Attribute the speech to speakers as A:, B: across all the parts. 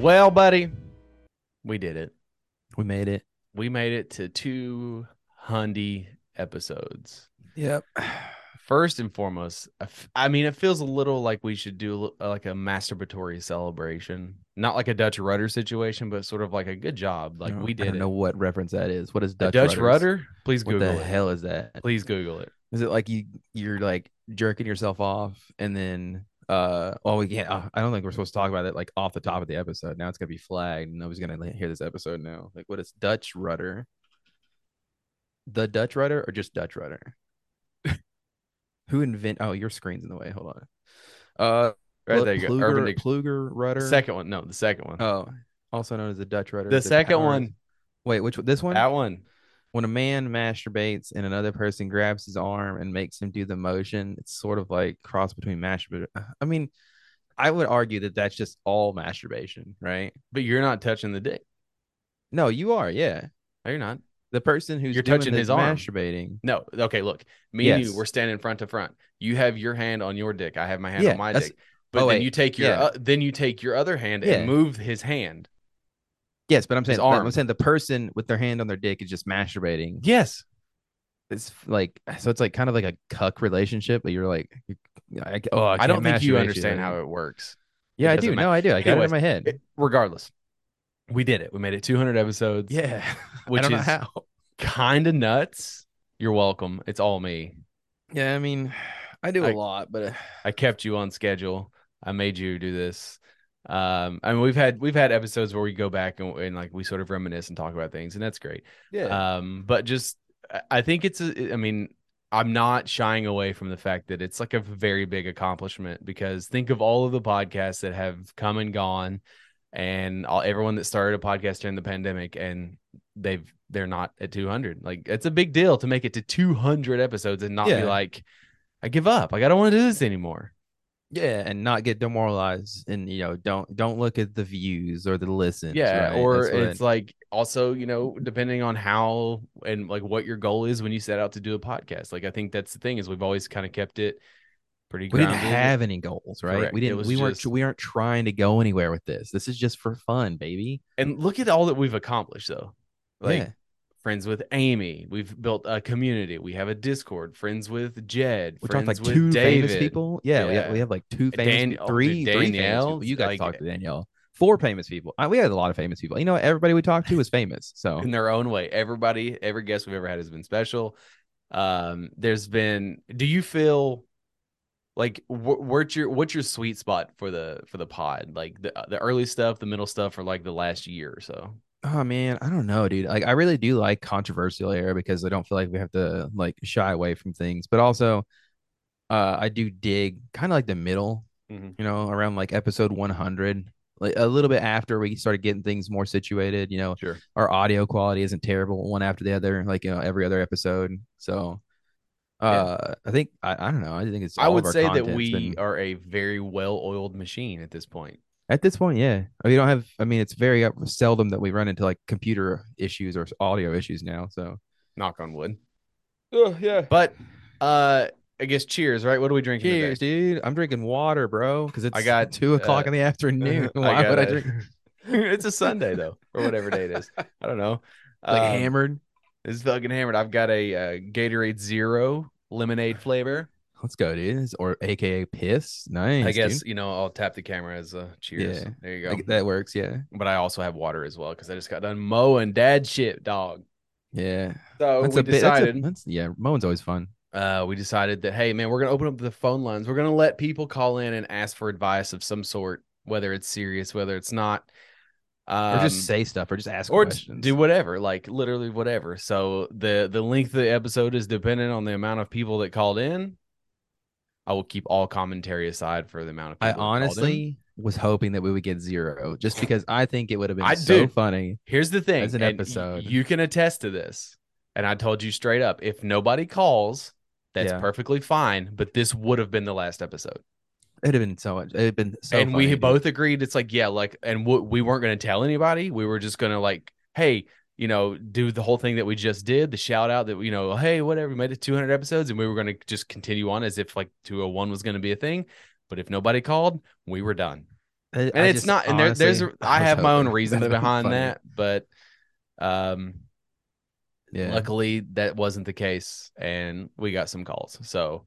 A: Well, buddy, we did it.
B: We made it.
A: We made it to two hundy episodes.
B: Yep.
A: First and foremost, I f- I mean, it feels a little like we should do a- like a masturbatory celebration, not like a Dutch rudder situation, but sort of like a good job. Like we did.
B: I don't
A: it.
B: know what reference that is. What is
A: A
B: Dutch,
A: Dutch rudder? Please Google What
B: the
A: it.
B: hell is that?
A: Please Google it.
B: Is it like you you're like jerking yourself off and then uh oh we can't uh, I don't think we're supposed to talk about it like off the top of the episode. Now it's gonna be flagged. Nobody's gonna hear this episode now. Like what is Dutch rudder? The Dutch rudder or just Dutch rudder? Who invent oh your screen's in the way. Hold on. Uh
A: Right there you go.
B: Pluger,
A: Urban Dic-
B: Pluger rudder.
A: Second one. No, the second one.
B: Oh, also known as the Dutch rudder.
A: the second
B: powers-
A: one.
B: Wait, which one? This one?
A: That one.
B: When a man masturbates and another person grabs his arm and makes him do the motion, it's sort of like cross between masturbation. I mean, I would argue that that's just all masturbation, right?
A: But you're not touching the dick.
B: No, you are, yeah.
A: No, you're not.
B: The person who's
A: You're
B: doing
A: touching his arm.
B: masturbating.
A: No. Okay, look. Me and you, we're standing front to front. You have your hand on your dick. I have my hand
B: Yeah,
A: on my dick. But
B: oh,
A: then
B: wait,
A: you take your
B: yeah.
A: uh, then you take your other hand
B: Yeah.
A: and move his hand.
B: Yes, but I'm saying I'm saying the person with their hand on their dick is just masturbating.
A: Yes.
B: It's like so it's like kind of like a cuck relationship, but you're like, I, oh, I,
A: I, don't think you understand
B: you.
A: how it works.
B: Yeah,
A: it
B: I do.
A: matter.
B: No, I do. I got it in my head.
A: It- regardless, we did it. We made it 200 episodes.
B: yeah,
A: Which
B: I don't know
A: is-. Kind of nuts. You're welcome. It's all me.
B: Yeah, I mean, I do
A: I-
B: a lot, but uh,
A: I kept you on schedule. I made you do this. Um, I mean, we've had we've had episodes where we go back and, and like we sort of reminisce and talk about things, and that's great.
B: yeah,
A: Um, but just I- think it's a, I mean, I'm not shying away from the fact that it's like a very big accomplishment because think of all of the podcasts that have come and gone and all everyone that started a podcast during the pandemic and they've they're not at 200. Like it's a big deal to make it to 200 episodes and not be like I give up. Like I don't want to do this anymore.
B: Yeah, and not get demoralized, and you know, don't don't look at the views or the listens.
A: Yeah,
B: right?
A: or it's like also, you know, depending on how and like what your goal is when you set out to do a podcast. Like I think that's the thing is we've always kind of kept it pretty.
B: we didn't have any goals, right?
A: Correct.
B: We didn't. We weren't. We aren't trying to go anywhere with this. This is just for fun, baby.
A: and look at all that we've accomplished though. Like
B: yeah,
A: friends with Amy, we've built a community. We have a Discord. Friends with Jed.
B: we talked like
A: with
B: two
A: David.
B: famous people. Yeah, We, have, we have like two famous,
A: Dan-
B: three,
A: dude,
B: three famous
A: Danielle,
B: people. You guys
A: like-
B: talked to Danielle. Four famous people. I, we had a lot of famous people. You know, everybody we talked to was famous. So
A: in their own way. Everybody, every guest we've ever had has been special. Um, there's been. Do you feel like wh- what's your what's your sweet spot for the for the pod? Like the the early stuff, the middle stuff, or like the last year or so?
B: Oh man, I don't know, dude. Like I really do like controversial era because I don't feel like we have to like shy away from things. But also uh I do dig kind of like the middle,
A: Mhm.
B: you know, around like episode 100. Like a little bit after we started getting things more situated, you know,
A: Sure.
B: our audio quality isn't terrible one after the other, like you know, every other episode. So uh I think I, I don't know. I think it's
A: I would say that we
B: been-
A: are a very well oiled machine at this point.
B: At this point, yeah. We don't have. I mean, it's very uh, seldom that we run into like computer issues or audio issues now. So,
A: Knock on wood.
B: oh yeah.
A: But uh, I guess cheers, right? What are we drinking? today?
B: Cheers, dude. I'm drinking water, bro, because it's
A: I got,
B: two o'clock
A: uh,
B: in the afternoon. Why
A: got
B: would I
A: a-
B: drink
A: it's a Sunday though, or whatever day it is. I don't know.
B: like
A: Um,
B: hammered?
A: It's fucking hammered. I've got a uh, Gatorade Zero lemonade flavor.
B: Let's go, dude. Or AKA piss. Nice.
A: I guess
B: dude.
A: you know I'll tap the camera as a cheers.
B: Yeah.
A: There you go.
B: That works. Yeah,
A: but I also have water as well because I just got done mowing dad shit, dog.
B: yeah.
A: So
B: That's
A: we
B: bit. That's, a,
A: decided.
B: that's yeah. Mowing's always fun.
A: uh, we decided that hey man, we're gonna open up the phone lines. We're gonna let people call in and ask for advice of some sort, whether it's serious, whether it's not. Um,
B: or just say stuff or just ask
A: or
B: questions.
A: do whatever, like literally whatever. So the the length of the episode is dependent on the amount of people that called in. I will keep all commentary aside for the amount of people.
B: I
A: that called in.
B: honestly was hoping that we would get zero, just because I think it would have been
A: I
B: so
A: do.
B: funny.
A: Here's the thing.
B: As an episode.
A: You can attest to this. And I told you straight up if nobody calls, that's
B: Yeah.
A: perfectly fine. But this would have been the last episode.
B: It'd have been so much. It'd been so.
A: and
B: funny,
A: we
B: dude.
A: both agreed it's like, yeah, like, and w- we weren't going to tell anybody. We were just going to, like, hey, you know, do the whole thing that we just did, the shout out that, you know, hey, whatever, we made it 200 episodes. And we were going to just continue on as if like 201 was going to be a thing. But if nobody called, we were done.
B: I-
A: and
B: I
A: it's
B: just
A: not and there, there's
B: honestly-
A: I have my own reasons behind
B: funny.
A: that but um
B: Yeah.
A: luckily that wasn't the case and we got some calls so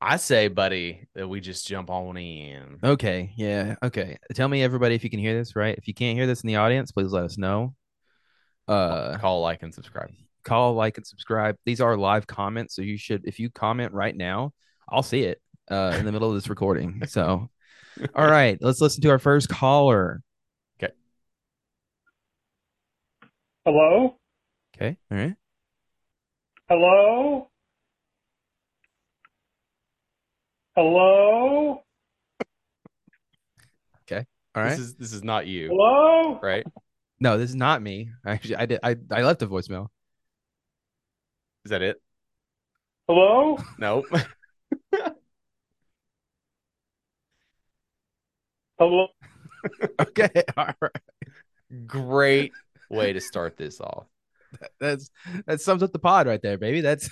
A: i say buddy that we just jump on in
B: Okay. Yeah. Okay. Tell me, everybody, if you can hear this, right? If you can't hear this in the audience, please let us know. Uh,
A: call like and subscribe
B: call, like, and subscribe. These are live comments, so you should, if you comment right now, I'll see it uh, in the middle of this recording. So, all right, let's listen to our first caller. Okay.
C: Hello?
B: Okay. All right.
C: Hello? Hello?
B: Okay, all right.
A: this is this is not you
C: Hello?
A: right
B: no, this is not me. Actually, I did. I, I left a voicemail.
A: is that it
C: Hello?
A: no
C: Hello?
B: Okay. All right.
A: great way to start this off
B: That's that sums up the pod right there, baby. That's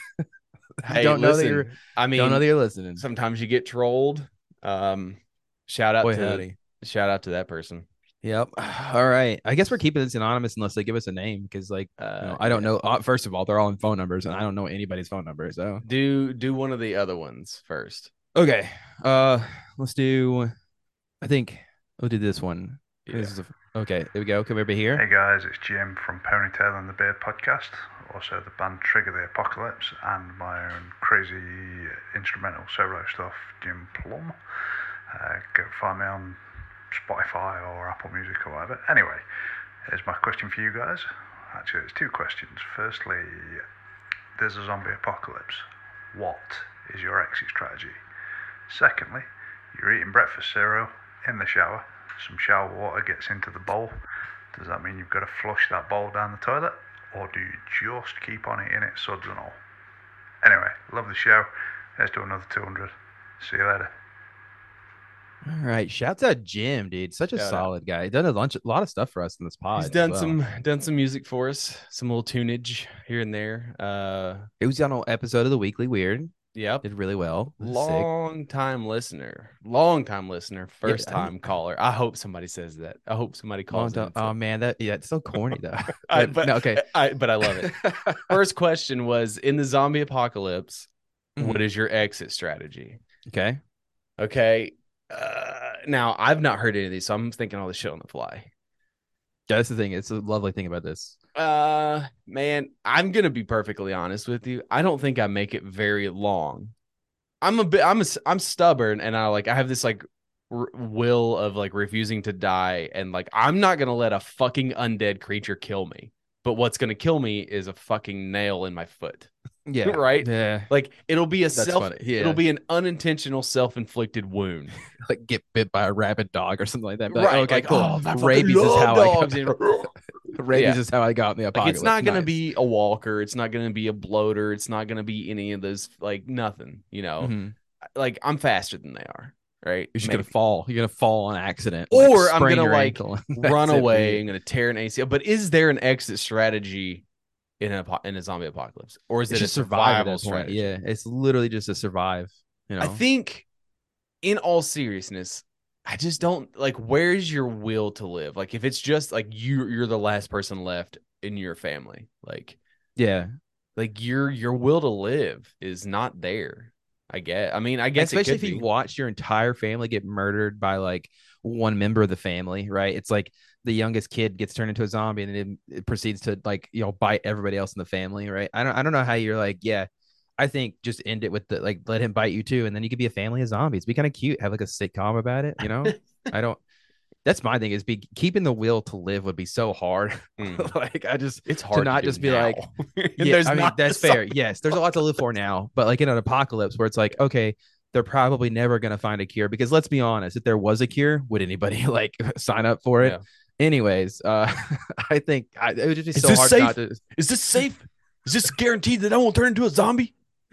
A: hey
B: don't know that you're
A: i mean
B: don't know that you're listening.
A: sometimes you get trolled um shout out
B: Boy,
A: to
B: howdy.
A: shout out to that person
B: Yep. All right. I guess we're keeping this anonymous unless they give us a name because, like,
A: uh
B: you know, I don't
A: yeah.
B: know. Uh, first of all, they're all in phone numbers, and I don't know anybody's phone number. So
A: do do one of the other ones first
B: okay. Uh, let's do. I think we'll do this one. This is a, okay. There we go. Come over here.
D: Hey guys, it's Jim from Ponytail and the Beard podcast, also the band Trigger the Apocalypse, and my own crazy instrumental solo stuff, Jim Plum. Uh, go find me on Spotify or Apple Music or whatever. Anyway, here's my question for you guys. Actually, it's two questions. Firstly, there's a zombie apocalypse. What is your exit strategy? Secondly, you're eating breakfast cereal in the shower. Some shower water gets into the bowl. Does that mean you've got to flush that bowl down the toilet? Or do you just keep on eating it, suds and all? Anyway, love the show. Let's do another 200. See you later.
B: All right. Shouts out Jim, dude. Such a
A: Shout out.
B: solid guy. He done a bunch, a lot of stuff for us in this pod.
A: He's done
B: well.
A: some done some music for us, some little tunage here and there. Uh,
B: It was on an episode of the Weekly Weird.
A: yep.
B: Did really well. Sick.
A: Long time listener, long time listener, first
B: I-
A: time caller. I hope somebody says that. I hope somebody calls.
B: time- Oh man, that yeah, it's so corny though.
A: I-
B: But-
A: but
B: no, okay.
A: I, but I love it. First question was in the zombie apocalypse.
B: Mhm.
A: what is your exit strategy?
B: Okay.
A: Okay. Uh, now I've not heard any of these, so I'm thinking all this shit on the fly.
B: Yeah, that's the thing. It's a lovely thing about this.
A: Uh, man, I'm gonna be perfectly honest with you. I don't think I make it very long. I'm a bit. I'm a, I'm stubborn, and I like. I have this like r- will of like refusing to die, and like I'm not gonna let a fucking undead creature kill me. But what's gonna kill me is a fucking nail in my foot.
B: Yeah.
A: Right?
B: Yeah.
A: Like it'll be a
B: That's
A: self.
B: funny. Yeah.
A: It'll be an unintentional self-inflicted wound.
B: Like get bit by a rabid dog or something like that. Be like,
A: right?
B: okay,
A: like,
B: cool.
A: oh,
B: Rabies is how
A: dogs.
B: I got. Rabies
A: Yeah.
B: is how I got in the
A: Like
B: apocalypse.
A: it's not gonna be a walker. It's not gonna be a bloater. It's not gonna be any of those like nothing. You know,
B: Mhm.
A: like I'm faster than they are. Right?
B: You're just gonna fall. You're gonna fall on accident.
A: Or I'm gonna, like,
B: ankle, and that's
A: run away. I'm gonna tear an ACL. But is there an exit strategy in a in a zombie apocalypse, or is
B: It's
A: it a
B: just survival at
A: survival strategy?
B: Yeah, it's literally just a survive. You know,
A: I think, in all seriousness, I just don't like. Where's your will to live? Like, if it's just like you, you're the last person left in your family. Like,
B: yeah,
A: like your your will to live is not there. I guess. I mean, I guess
B: especially if you watch your entire family get murdered by like one member of the family, right? It's like the youngest kid gets turned into a zombie and then it, it proceeds to like you know bite everybody else in the family, right? I don't I don't know how you're like, yeah. I think just end it with the like let him bite you too, and then you could be a family of zombies. Be kind of cute, have like a sitcom about it, you know? I don't That's my thing is be keeping the will to live would be so hard.
A: Mm.
B: like I just
A: It's hard
B: not
A: do
B: just be
A: now.
B: like, yeah,
A: there's
B: I mean that's fair. Yes, there's a lot to live for now, but like in an apocalypse where it's like, okay, they're probably never gonna find a cure because let's be honest, if there was a cure, would anybody like sign up for it?
A: Yeah.
B: Anyways, uh, I think I, it would just be
A: Is
B: so hard
A: safe?
B: not to.
A: Is this safe? Is this guaranteed that I won't turn into a zombie?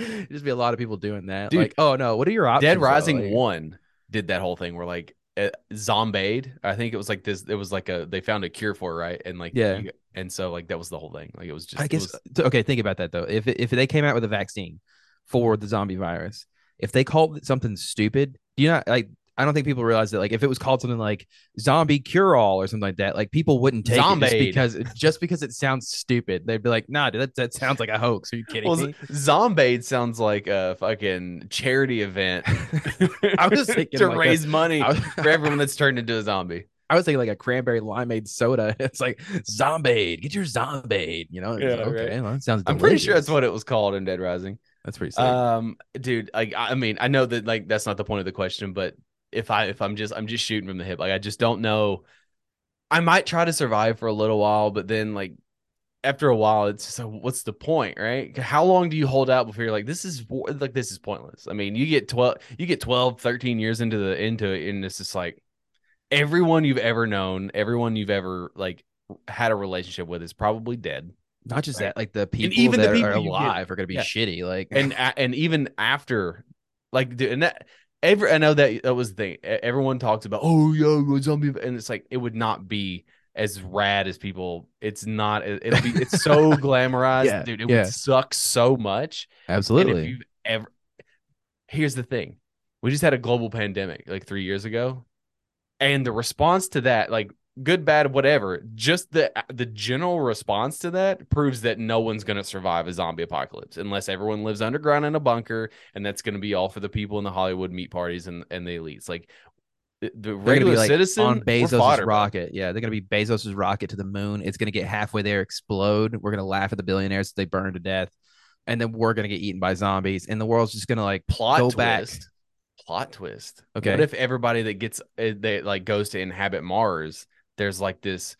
B: Just be a lot of people doing that.
A: Dude,
B: like, oh no, what are your options?
A: Dead? Rising
B: Like,
A: One did that whole thing where like uh, Zombade. I think it was like this. It was like a they found a cure for it, right? And like
B: Yeah.
A: you- and so like that was the whole thing. Like it was just.
B: I guess
A: was-
B: okay. Think about that though. If if they came out with a vaccine for the zombie virus, if they called it something stupid, do you not like? I don't think people realize that like if it was called something like zombie cure all or something like that, like people wouldn't take it just because just because it sounds stupid. They'd be like, "Nah, dude, that, that sounds like a hoax." Are you kidding
A: well,
B: me?
A: Zombade sounds like a fucking charity event.
B: I was thinking
A: to
B: like a-
A: raise money
B: was-
A: for everyone that's turned into a zombie.
B: I was thinking like a cranberry limeade soda. It's like Zombade, get your Zombade. You know?
A: Yeah,
B: like, okay, well, that sounds.
A: I'm pretty sure that's what it was called in Dead Rising.
B: That's pretty sick.
A: Um, dude, like I mean, I know that like that's not the point of the question, but if I if I'm just I'm just shooting from the hip, like I just don't know. I might try to survive for a little while, but then like after a while, it's just like, what's the point, right? How long do you hold out before you're like, this is like this is pointless? I mean, you get 12, you get 12, 13 years into the into it, and it's just like everyone you've ever known, everyone you've ever like had a relationship with is probably dead.
B: Not just
A: right.
B: that, like the people
A: even the
B: that
A: people
B: are
A: you get-
B: alive are gonna be
A: Yeah.
B: shitty. Like,
A: and and even after like dude, and that every I know that that was the thing. Everyone talks about oh yeah well, zombie and it's like it would not be as rad as people it's not it- it'll be it's so glamorized
B: Yeah,
A: dude it
B: yeah.
A: would suck so much and if
B: absolutely.
A: you've ever here's the thing we just had a global pandemic like three years ago and the response to that like good bad whatever just the the general response to that proves that no one's going to survive a zombie apocalypse unless everyone lives underground in a bunker and that's going to be all for the people in the hollywood meat parties and, and the elites like the, the regular
B: like
A: citizen
B: on Bezos' rocket. Yeah, they're gonna be Bezos' rocket to the moon. It's gonna get halfway there, explode. We're gonna laugh at the billionaires that they burn to death, and then we're gonna get eaten by zombies, and the world's just gonna like
A: plot
B: go
A: twist.
B: back.
A: Plot twist.
B: Okay.
A: What if everybody that gets uh, that like goes to inhabit Mars, there's like this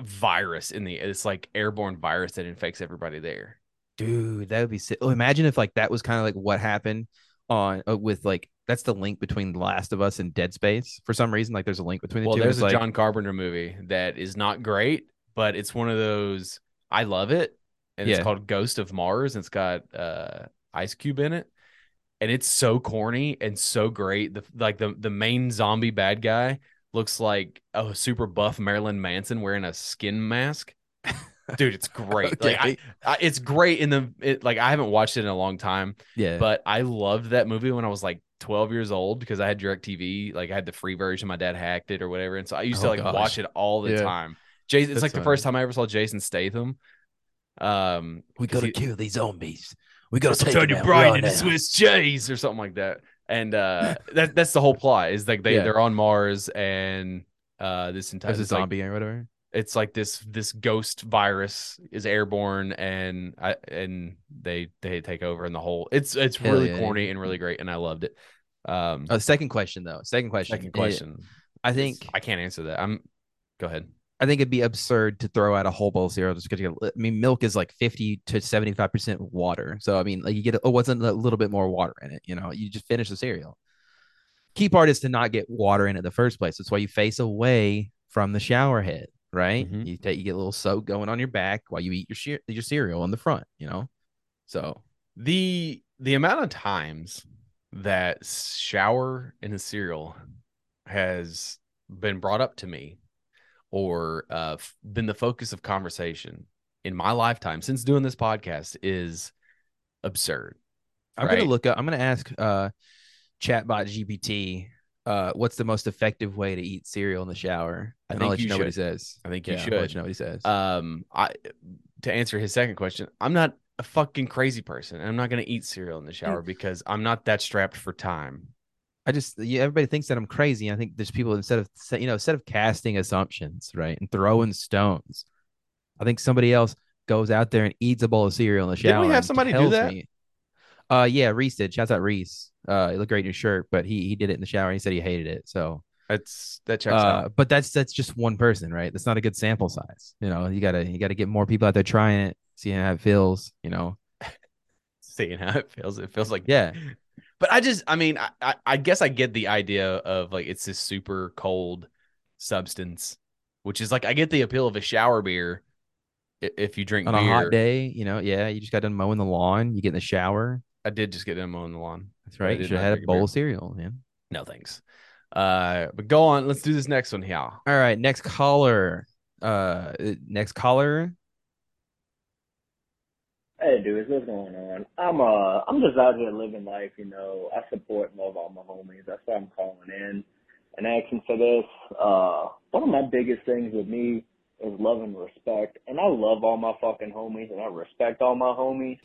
A: virus in the it's like airborne virus that infects everybody there.
B: dude that would be sick. oh imagine if like that was kind of like what happened on uh, with like that's the link between the last of us and dead space for some reason like there's a link between the
A: Well,
B: two
A: there's a
B: like,
A: John Carpenter movie that is not great, but it's one of those I love it, and
B: Yeah.
A: it's called Ghost of Mars. And it's got uh, Ice Cube in it, and it's so corny and so great. The like the the main zombie bad guy looks like a super buff Marilyn Manson wearing a skin mask. Dude, it's great. Like I, I, it's great in the it, like I haven't watched it in a long time,
B: yeah
A: but I loved that movie when I was like 12 years old because I had DirecTV. Like I had the free version. My dad hacked it or whatever, and so I used to
B: Oh,
A: like
B: gosh.
A: watch it all the
B: Yeah.
A: time. Jason, it's
B: That's
A: like the first time I ever saw Jason Statham. Um,
B: we
A: 'cause he-
B: kill these zombies we gotta
A: Turn your brain into
B: now.
A: Swiss cheese or something like that. And uh, that that's the whole plot. Is like they
B: Yeah.
A: they're on Mars and uh this entire
B: there's a
A: it's like-
B: zombie or whatever
A: it's like this this ghost virus is airborne and I and they they take over and the whole it's it's
B: Hell
A: really
B: yeah.
A: corny and really great and I loved it. Um,
B: uh, second question though second question
A: second
B: It-
A: question.
B: i think
A: I can't answer that. I'm go ahead.
B: I think it'd be absurd to throw out a whole bowl of cereal just because you get, I mean, milk is like 50 to 75% water. So, I mean, like you get, oh, what's a little bit more water in it? You know, you just finish the cereal. Key part is to not get water in it in the first place. That's why you face away from the shower head, right?
A: Mhm.
B: You take, you get a little soak going on your back while you eat your, she- your cereal in the front, you know? So,
A: The the amount of times that shower in a cereal has been brought up to me or uh, been the focus of conversation in my lifetime since doing this podcast is absurd.
B: I'm
A: Right.
B: gonna look up. I'm gonna ask uh, Chatbot GPT, uh, what's the most effective way to eat cereal in the shower?
A: I
B: And I'll
A: think
B: let you
A: you
B: know what he says.
A: I think you
B: Yeah, I'll let
A: should.
B: you know what he says.
A: Um, I to answer his second question, I'm not a fucking crazy person. and I'm not gonna eat cereal in the shower because I'm not that strapped for time.
B: I just yeah, everybody thinks that I'm crazy. I think there's people instead of you know instead of casting assumptions, right, and throwing stones, I think somebody else goes out there and eats a bowl of cereal in the
A: shower.
B: Shower.
A: we have somebody do that?
B: me- Uh, yeah, Reese did. Shouts out Reese. Uh, it looked great in his shirt, but he he did it in the shower. and He said he hated it. So
A: That's that checks
B: Uh,
A: out.
B: but that's that's just one person, right? That's not a good sample size. You know, you gotta you gotta get more people out there trying it, seeing how it feels. You know,
A: Seeing how it feels, it feels like
B: yeah,
A: But I just, I mean, I, I, I guess I get the idea of like it's this super cold substance, which is like I get the appeal of a shower beer if you drink
B: on
A: beer.
B: a hot day, you know, yeah, you just got done mowing the lawn, you get in the shower.
A: I did just get done mowing the lawn.
B: That's right. You should have had a
A: a
B: bowl
A: beer.
B: of cereal, man.
A: No thanks. Uh, but go on. Let's do this next one here.
B: All right, next caller. Uh, next caller.
E: Hey dudes, what's going on? I'm uh I'm just out here living life, you know. I support and love all my homies. That's why I'm calling in and asking for this. Uh one of my biggest things with me is love and respect. And I love all my fucking homies and I respect all my homies.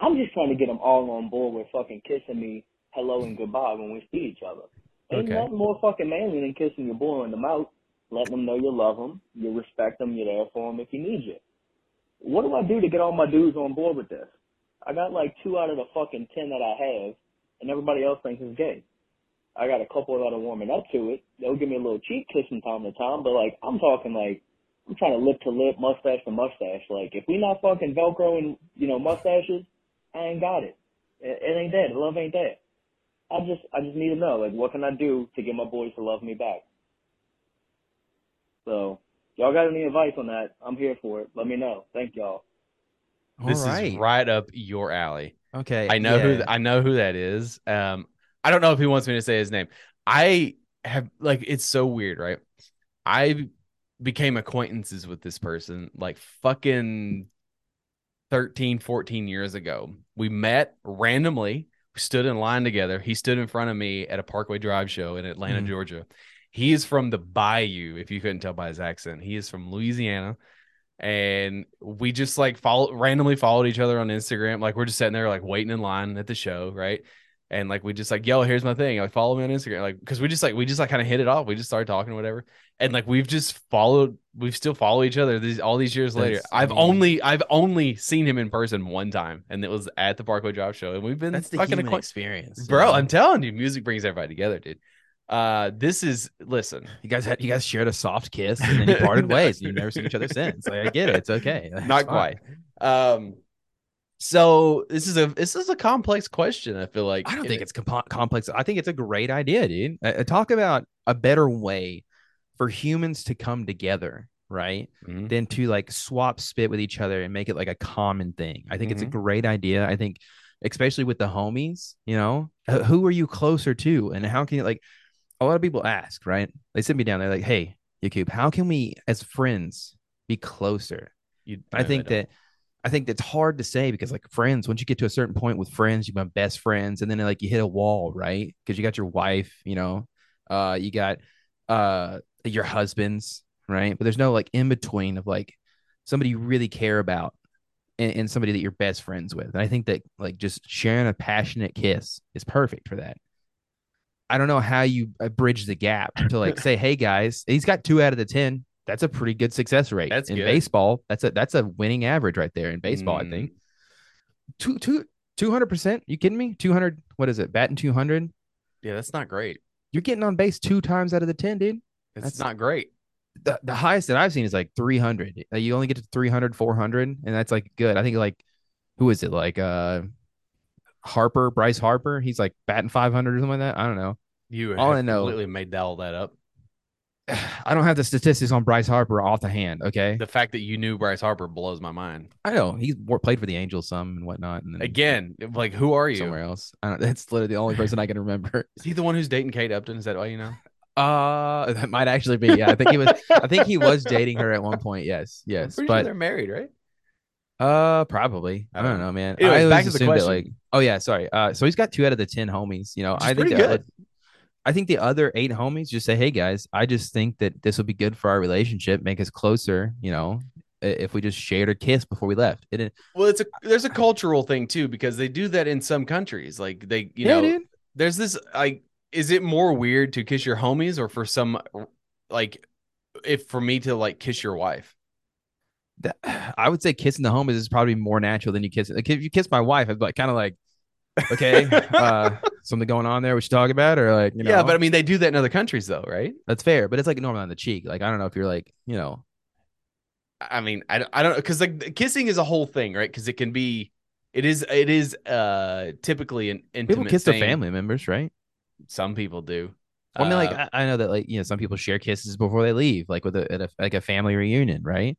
E: I'm just trying to get them all on board with fucking kissing me hello and goodbye when we see each other. Ain't
A: Okay.
E: nothing more fucking manly than kissing your boy in the mouth, letting them know you love them, you respect them, you're there for them if you need you what do I do to get all my dudes on board with this? I got like two out of the fucking ten that I have, and everybody else thinks it's gay. I got a couple that are warming up to it. They'll give me a little cheek kiss from time to time, but like I'm talking like I'm trying to lip to lip, mustache to mustache. Like if we not fucking Velcro and you know mustaches, I ain't got it. It, it ain't that. Love ain't that. I just I just need to know like what can I do to get my boys to love me back. So y'all got any advice on that? I'm here for it. Let me know. Thank y'all.
A: This
B: All
A: is right up your alley.
B: Okay.
A: I know who th- I know who that is. Um, I don't know if he wants me to say his name. I have like it's so weird, right? I became acquaintances with this person like fucking 13, 14 years ago. We met randomly. We stood in line together. He stood in front of me at a Parkway Drive show in Atlanta,
B: Mhm.
A: Georgia. He is from the Bayou, if you couldn't tell by his accent. He is from Louisiana. And we just like follow randomly followed each other on Instagram. Like we're just sitting there like waiting in line at the show, right? And like we just like, yo, here's my thing. Like follow me on Instagram. Like because we just like we just like kind of hit it off. We just started talking, whatever. And like we've just followed, we've still follow each other these all these years later.
B: That's
A: I've
B: amazing.
A: only I've only seen him in person one time, and it was at the Parkway Drive show. And we've been
B: That's the
A: fucking
B: human
A: acquaint-
B: experience,
A: bro. I'm telling you, music brings everybody together, dude. Uh, this is listen.
B: You guys had you guys shared a soft kiss and then you parted ways you've never seen each other since. Like I get it. It's okay. It's
A: not
B: fine.
A: quite. Um, so this is a this is a complex question. I feel like
B: I don't think
A: it-
B: it's compo- complex. I think it's a great idea, dude. Uh, uh, talk about a better way for humans to come together, right?
A: Mhm.
B: Than to like swap spit with each other and make it like a common thing. I think it's a
A: Mhm.
B: great idea. I think, especially with the homies, you know, uh, who are you closer to, and how can you like? A lot of people ask, right? They sit me down. They're like, "Hey, Yakub, how can we, as friends, be closer?"
A: You,
B: I
A: no,
B: think that I think that's hard to say because like friends, once you get to a certain point with friends, you become best friends, and then like you hit a wall, right? Because you got your wife, you know, uh, you got uh your husbands, right? But there's no like in between of like somebody you really care about and, and somebody that you're best friends with. And I think that like just sharing a passionate kiss is perfect for that. I don't know how you uh, bridge the gap to like say, hey guys, he's got two out of the ten. That's a pretty good success rate
A: That's
B: in
A: good.
B: baseball. That's a that's a winning average right there in baseball.
A: Mm.
B: I think two two two hundred percent. You kidding me? Two hundred. What is it? Batting two hundred.
A: yeah, that's not great.
B: You're getting on base two times out of the ten, dude.
A: It's
B: That's-
A: not great.
B: The, the highest that I've seen is like 300. Uh, You only get to 300, 400, and that's like good. I think like who is it? Like uh Harper, Bryce Harper. He's like batting 500 or something like that. I don't know.
A: You
B: All I know-
A: completely made all that up.
B: I don't have the statistics on Bryce Harper off the hand. Okay,
A: The fact that you knew Bryce Harper blows my mind.
B: I know he's played for the Angels some and whatnot, and then
A: Again, like who are you?
B: somewhere else. I don't. That's literally the only person I can remember.
A: Is he the one who's dating Kate Upton? Is that why you know?
B: Uh, that might actually be. Yeah, I think he was. I think he was dating her at one point. Yes,
A: I'm
B: yes,
A: pretty sure
B: but
A: they're married, right?
B: Uh, probably.
A: I
B: I
A: don't
B: don't
A: know.
B: man.
A: Anyways,
B: I
A: back to the
B: assumed that,
A: question.
B: like, oh yeah, sorry. Uh, so he's got two out of the ten homies. You know,
A: Which
B: I think that,
A: good.
B: I think the other eight homies just say, hey guys, I just think that this will be good for our relationship, make us closer. You know, if we just shared a kiss before we left. It,
A: Well, it's a there's a cultural thing too because they do that in some countries. Like they, you
B: yeah,
A: know,
B: dude.
A: there's this like, is it more weird to kiss your homies or for some, like, if for me to like kiss your wife?
B: That, I would say kissing the home is probably more natural than you kiss. Like if you kiss my wife, I'd be like kind of like, okay, uh, something going on there we should talk about, or like you know,
A: yeah, but I mean, they do that in other countries, though, right?
B: that's fair. But it's like normal on the cheek. Like I don't know if you're like you know,
A: I mean, I, don't- I don't because like kissing is a whole thing, right? Because it can be, it is, it is uh typically an intimate.
B: people kiss their family members, right?
A: Some people do.
B: Well, I mean, like
A: Uh,
B: I, I know that like you know some people share kisses before they leave, like with a, at a like a family reunion, right?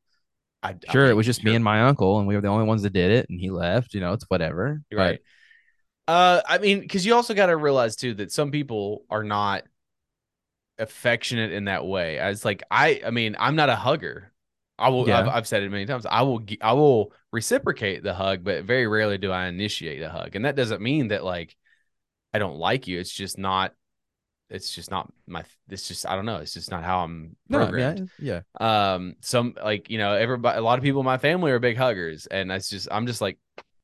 A: I, I
B: Sure, it was just me and my uncle, and we were the only ones that did it, and he left. You know, it's whatever.
A: You're right. Uh, I mean, because you also got to realize too that some people are not affectionate in that way. As like I, I mean, I'm not a hugger. I will.
B: Yeah.
A: I've, I've said it many times. I will. I will reciprocate the hug, but very rarely do I initiate a hug, and that doesn't mean that like I don't like you. It's just not. It's just not my. It's just I don't know. It's just not how I'm
B: No,
A: programmed
B: yeah, yeah.
A: um some like you know everybody a lot of people in my family are big huggers and that's just i'm just like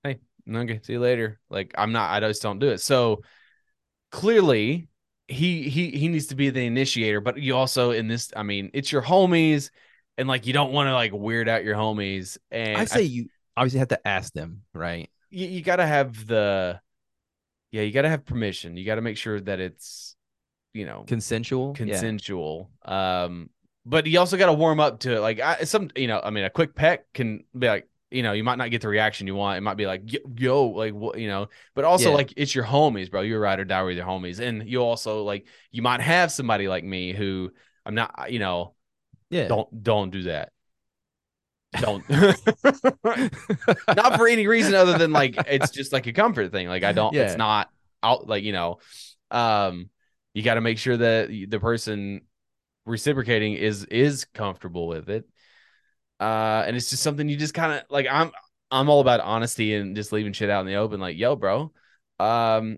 A: hey okay see you later like i'm not i just don't do it so clearly he he he needs to be the initiator but you also in this i mean it's your homies and like you don't want to like weird out your homies and
B: I say you obviously have to ask them, right?
A: you, you got to have the yeah you got to have permission you got to make sure that it's you know
B: Consensual. Yeah.
A: consensual. Um, but you also got to warm up to. Like I, some, you know, I mean, a quick peck can be like, you know, you might not get the reaction you want. It might be like, yo, yo like, what, you know, but also
B: Yeah.
A: like it's your homies, bro. You're ride or die with your homies, and you also like you might have somebody like me who I'm not, you know,
B: Yeah.
A: don't don't do that. Don't not for any reason other than like it's just like a comfort thing. Like I don't,
B: Yeah.
A: it's not out like you know, um, you got to make sure that the person reciprocating is is comfortable with it. Uh, and it's just something you just kind of like. I'm I'm all about honesty and just leaving shit out in the open. Like, yo, bro, um,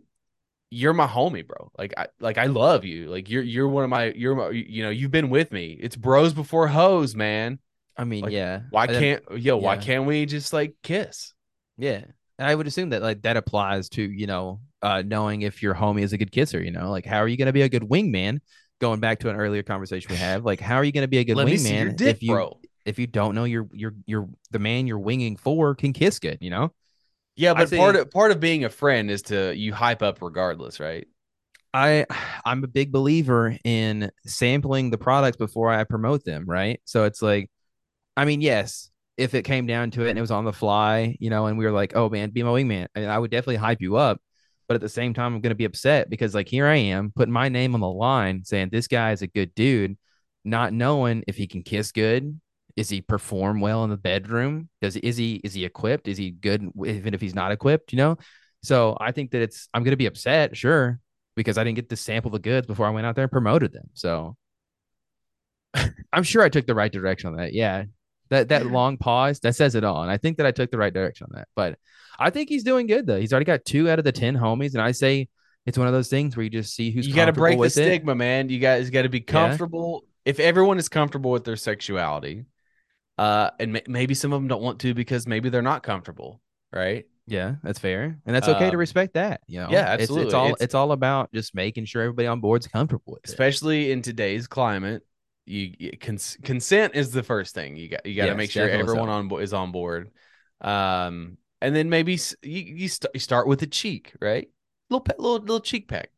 A: you're my homie, bro. Like I like I love you. Like you're you're one of my you're my, you know you've been with me. It's bros before hoes, man.
B: I mean,
A: Like,
B: yeah.
A: Why can't yo? Why can't we just like kiss?
B: Yeah. And I would assume that like that applies to, you know, uh knowing if your homie is a good kisser, you know, like how are you gonna be a good wingman? Going back to an earlier conversation we have, like how are you gonna be a good
A: Let me see your
B: wingman if you
A: bro.
B: if you don't know your your your the man you're winging for can kiss good, you know?
A: Yeah, but part of part of being a friend is to you hype up regardless, right?
B: I I'm a big believer in sampling the products before I promote them, right? So it's like, I mean, yes, if it came down to it and it was on the fly, you know, and we were like, oh man, be my wingman, I, mean, I would definitely hype you up. But at the same time, I'm gonna be upset because like here I am putting my name on the line, saying this guy is a good dude, not knowing if he can kiss good. Is he perform well in the bedroom? Does is he is he equipped? Is he good even if he's not equipped? You know. So I think that it's I'm gonna be upset, sure, because I didn't get to sample the goods before I went out there and promoted them. So I'm sure I took the right direction on that. Yeah. That that long pause, that says it all. And I think that I took the right direction on that. But I think he's doing good though. He's already got two out of the ten homies. And I say it's one of those things where you just see who's
A: you got to break the
B: with it.
A: stigma, man. You guys got to be comfortable. If everyone is comfortable with their sexuality, uh, and ma- maybe some of them don't want to because maybe they're not comfortable, right?
B: Yeah, that's fair. And that's okay to
A: Um,
B: respect that. You know,
A: yeah,
B: It's- It's, all
A: It's-
B: it's all about just making sure everybody on board's comfortable with it.
A: Especially in today's climate, you, you cons- consent is the first thing. You got you got to
B: Yes,
A: make sure everyone
B: so.
A: on bo- is on board. Um, and then maybe you you, st- you start with a cheek, right? Little pe- little little cheek peck.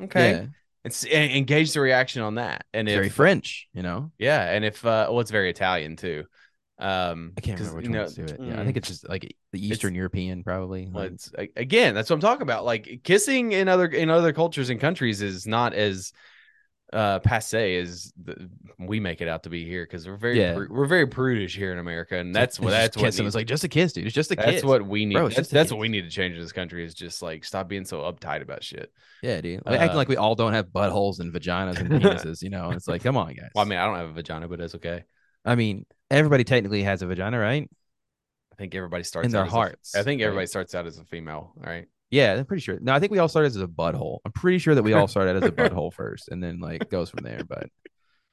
A: Okay.
B: Yeah,
A: It's and engage the reaction on that. And
B: it's
A: if
B: very French, you know.
A: Yeah, and if uh well, it's very Italian too. Um
B: I can't remember which
A: you know,
B: ones do it. Yeah, I
A: mm,
B: think it's just like the Eastern European, probably.
A: well, it's again, that's what I'm talking about. Like kissing in other in other cultures and countries is not as uh passe is the, we make it out to be here because we're very
B: Yeah.
A: pru- we're very prudish here in America, and that's what that's what needs-
B: It's like just a kiss, dude. It's just a
A: that's
B: kiss.
A: That's what we need.
B: Bro,
A: that's that's what we need to change in this country is just like stop being so uptight about shit.
B: Yeah, dude. Like, acting
A: Uh,
B: like we all don't have buttholes and vaginas and penises, you know? It's like, come on, guys.
A: Well, I mean, I don't have a vagina, but that's okay.
B: I mean, everybody technically has a vagina, right?
A: I think everybody starts in
B: their
A: out as a-
B: hearts,
A: I think
B: right?
A: everybody starts out as a female, all right?
B: Yeah, I'm pretty sure. No, I think we all started as a butthole. I'm pretty sure that we all started as a butthole first, and then like goes from there. But